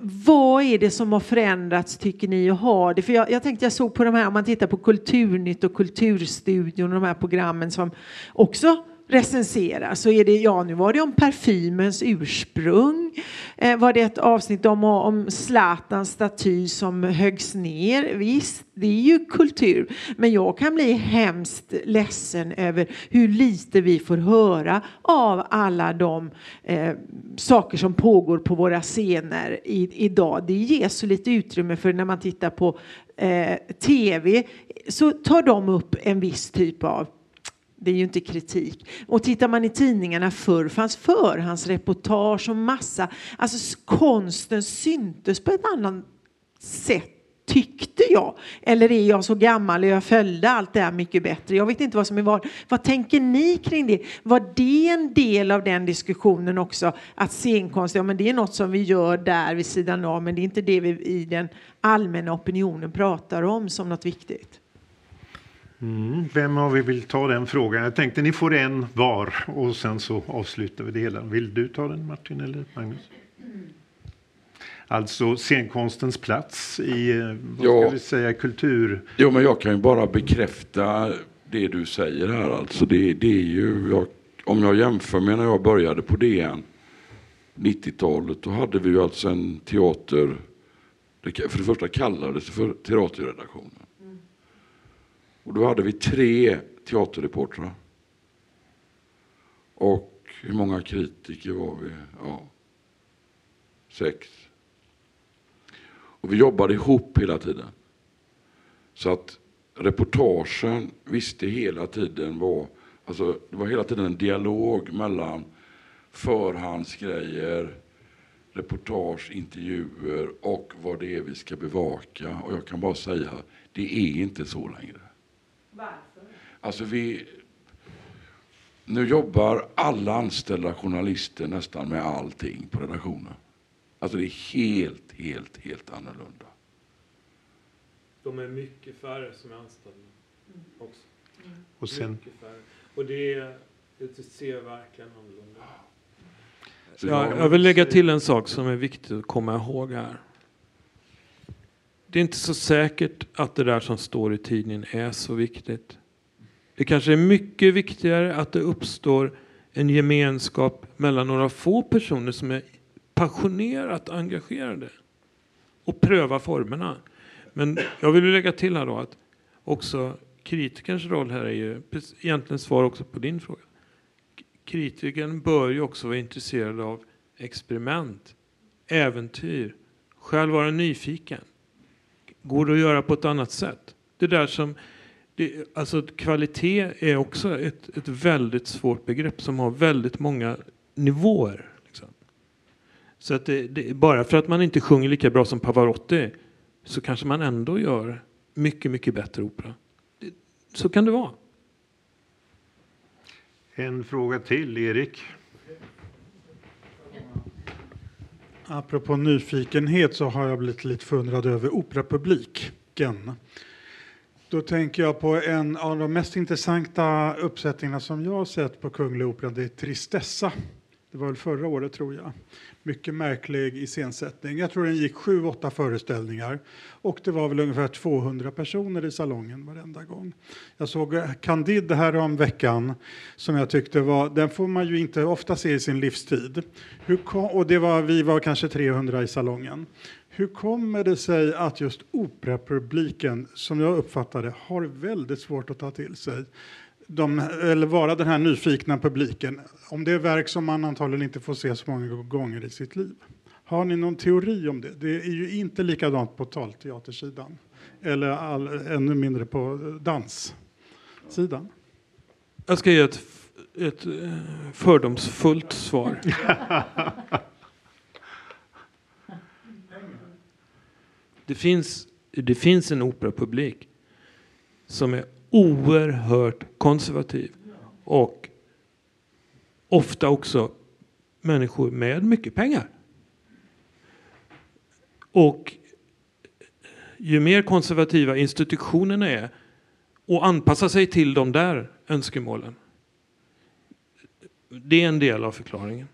vad är det som har förändrats tycker ni och har det? För jag, jag tänkte jag såg på de här, om man tittar på Kulturnytt och Kulturstudion och de här programmen som också recensera så är det, ja nu var det om parfymens ursprung, eh, var det ett avsnitt om, om Zlatans staty som höggs ner. Visst, det är ju kultur, men jag kan bli hemskt ledsen över hur lite vi får höra av alla de eh, saker som pågår på våra scener i, idag. Det ges så lite utrymme för när man tittar på eh, tv så tar de upp en viss typ av det är ju inte kritik. Och tittar man i tidningarna förr fanns förhandsreportage och massa, alltså konsten syntes på ett annat sätt tyckte jag. Eller är jag så gammal och jag följde allt det här mycket bättre? Jag vet inte vad som är vad. Vad tänker ni kring det? Var det en del av den diskussionen också? Att scenkonst, ja men det är något som vi gör där vid sidan av, men det är inte det vi i den allmänna opinionen pratar om som något viktigt. Mm, vem av er vill ta den frågan? Jag tänkte ni får en var och sen så avslutar vi det hela. Vill du ta den Martin eller Magnus? Alltså scenkonstens plats i eh, vad ja. ska vi säga, kultur... Jo, men jag kan ju bara bekräfta det du säger här. Alltså det, det är ju, jag, om jag jämför med när jag började på DN 90-talet, då hade vi ju alltså en teater, för det första kallades det för teaterredaktionen. Och då hade vi tre teaterreportrar. Och hur många kritiker var vi? Ja, sex. Och vi jobbade ihop hela tiden. Så att reportagen visste hela tiden var, alltså det var hela tiden en dialog mellan förhandsgrejer, reportage, intervjuer och vad det är vi ska bevaka. Och jag kan bara säga, det är inte så längre. Alltså vi, nu jobbar alla anställda journalister nästan med allting på redaktionen. Alltså det är helt, helt, helt annorlunda. De är mycket färre som är anställda mm. också. Mm. Och sen... Och det, det ser verkligen annorlunda ut. Ja, jag vill lägga till en sak som är viktigt att komma ihåg här det är inte så säkert att det där som står i tidningen är så viktigt. Det kanske är mycket viktigare att det uppstår en gemenskap mellan några få personer som är passionerat engagerade och pröva formerna. Men jag vill lägga till här då att också kritikerns roll här är ju egentligen svar också på din fråga. Kritikern bör ju också vara intresserad av experiment, äventyr, själv vara nyfiken. Går det att göra på ett annat sätt? Det där som, det, alltså kvalitet är också ett, ett väldigt svårt begrepp som har väldigt många nivåer. Liksom. Så att det, det, bara för att man inte sjunger lika bra som Pavarotti så kanske man ändå gör mycket, mycket bättre opera. Det, så kan det vara. En fråga till, Erik. Apropå nyfikenhet så har jag blivit lite förundrad över operapubliken. Då tänker jag på en av de mest intressanta uppsättningarna som jag har sett på Kungliga Operan. Det är Tristessa. Det var väl förra året tror jag. Mycket märklig iscensättning. Jag tror den gick sju, åtta föreställningar och det var väl ungefär 200 personer i salongen varenda gång. Jag såg eh, Candide här om veckan som jag tyckte var, den får man ju inte ofta se i sin livstid. Hur, och det var, vi var kanske 300 i salongen. Hur kommer det sig att just operapubliken, som jag uppfattade har väldigt svårt att ta till sig de, eller vara den här nyfikna publiken om det är verk som man antagligen inte får se så många gånger i sitt liv? Har ni någon teori om det? Det är ju inte likadant på talteatersidan eller all, ännu mindre på danssidan. Jag ska ge ett, ett eh, fördomsfullt svar. Det finns, det finns en operapublik som är oerhört konservativ och ofta också människor med mycket pengar. Och ju mer konservativa institutionerna är och anpassa sig till de där önskemålen. Det är en del av förklaringen.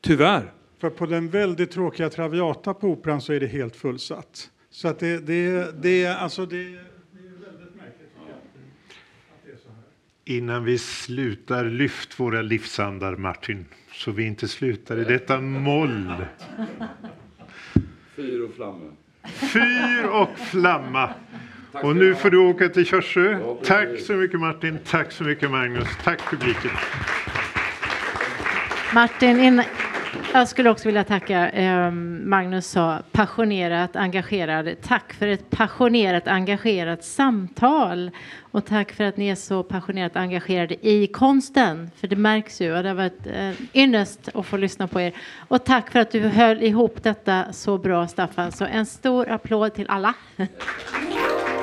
Tyvärr. För på den väldigt tråkiga Traviata på Operan så är det helt fullsatt. Så att det, det, det, alltså det, det är väldigt märkligt att det är så här. Innan vi slutar, lyft våra livsandar, Martin, så vi inte slutar i detta moll. Fyr och flamme. Fyr och flamma. Och nu får du åka till Körsö. Tack så mycket Martin, tack så mycket Magnus, tack publiken. Martin, innan, jag skulle också vilja tacka eh, Magnus sa passionerat engagerad. Tack för ett passionerat engagerat samtal och tack för att ni är så passionerat engagerade i konsten. För det märks ju och det har varit eh, ynnest att få lyssna på er. Och tack för att du höll ihop detta så bra Staffan. Så en stor applåd till alla.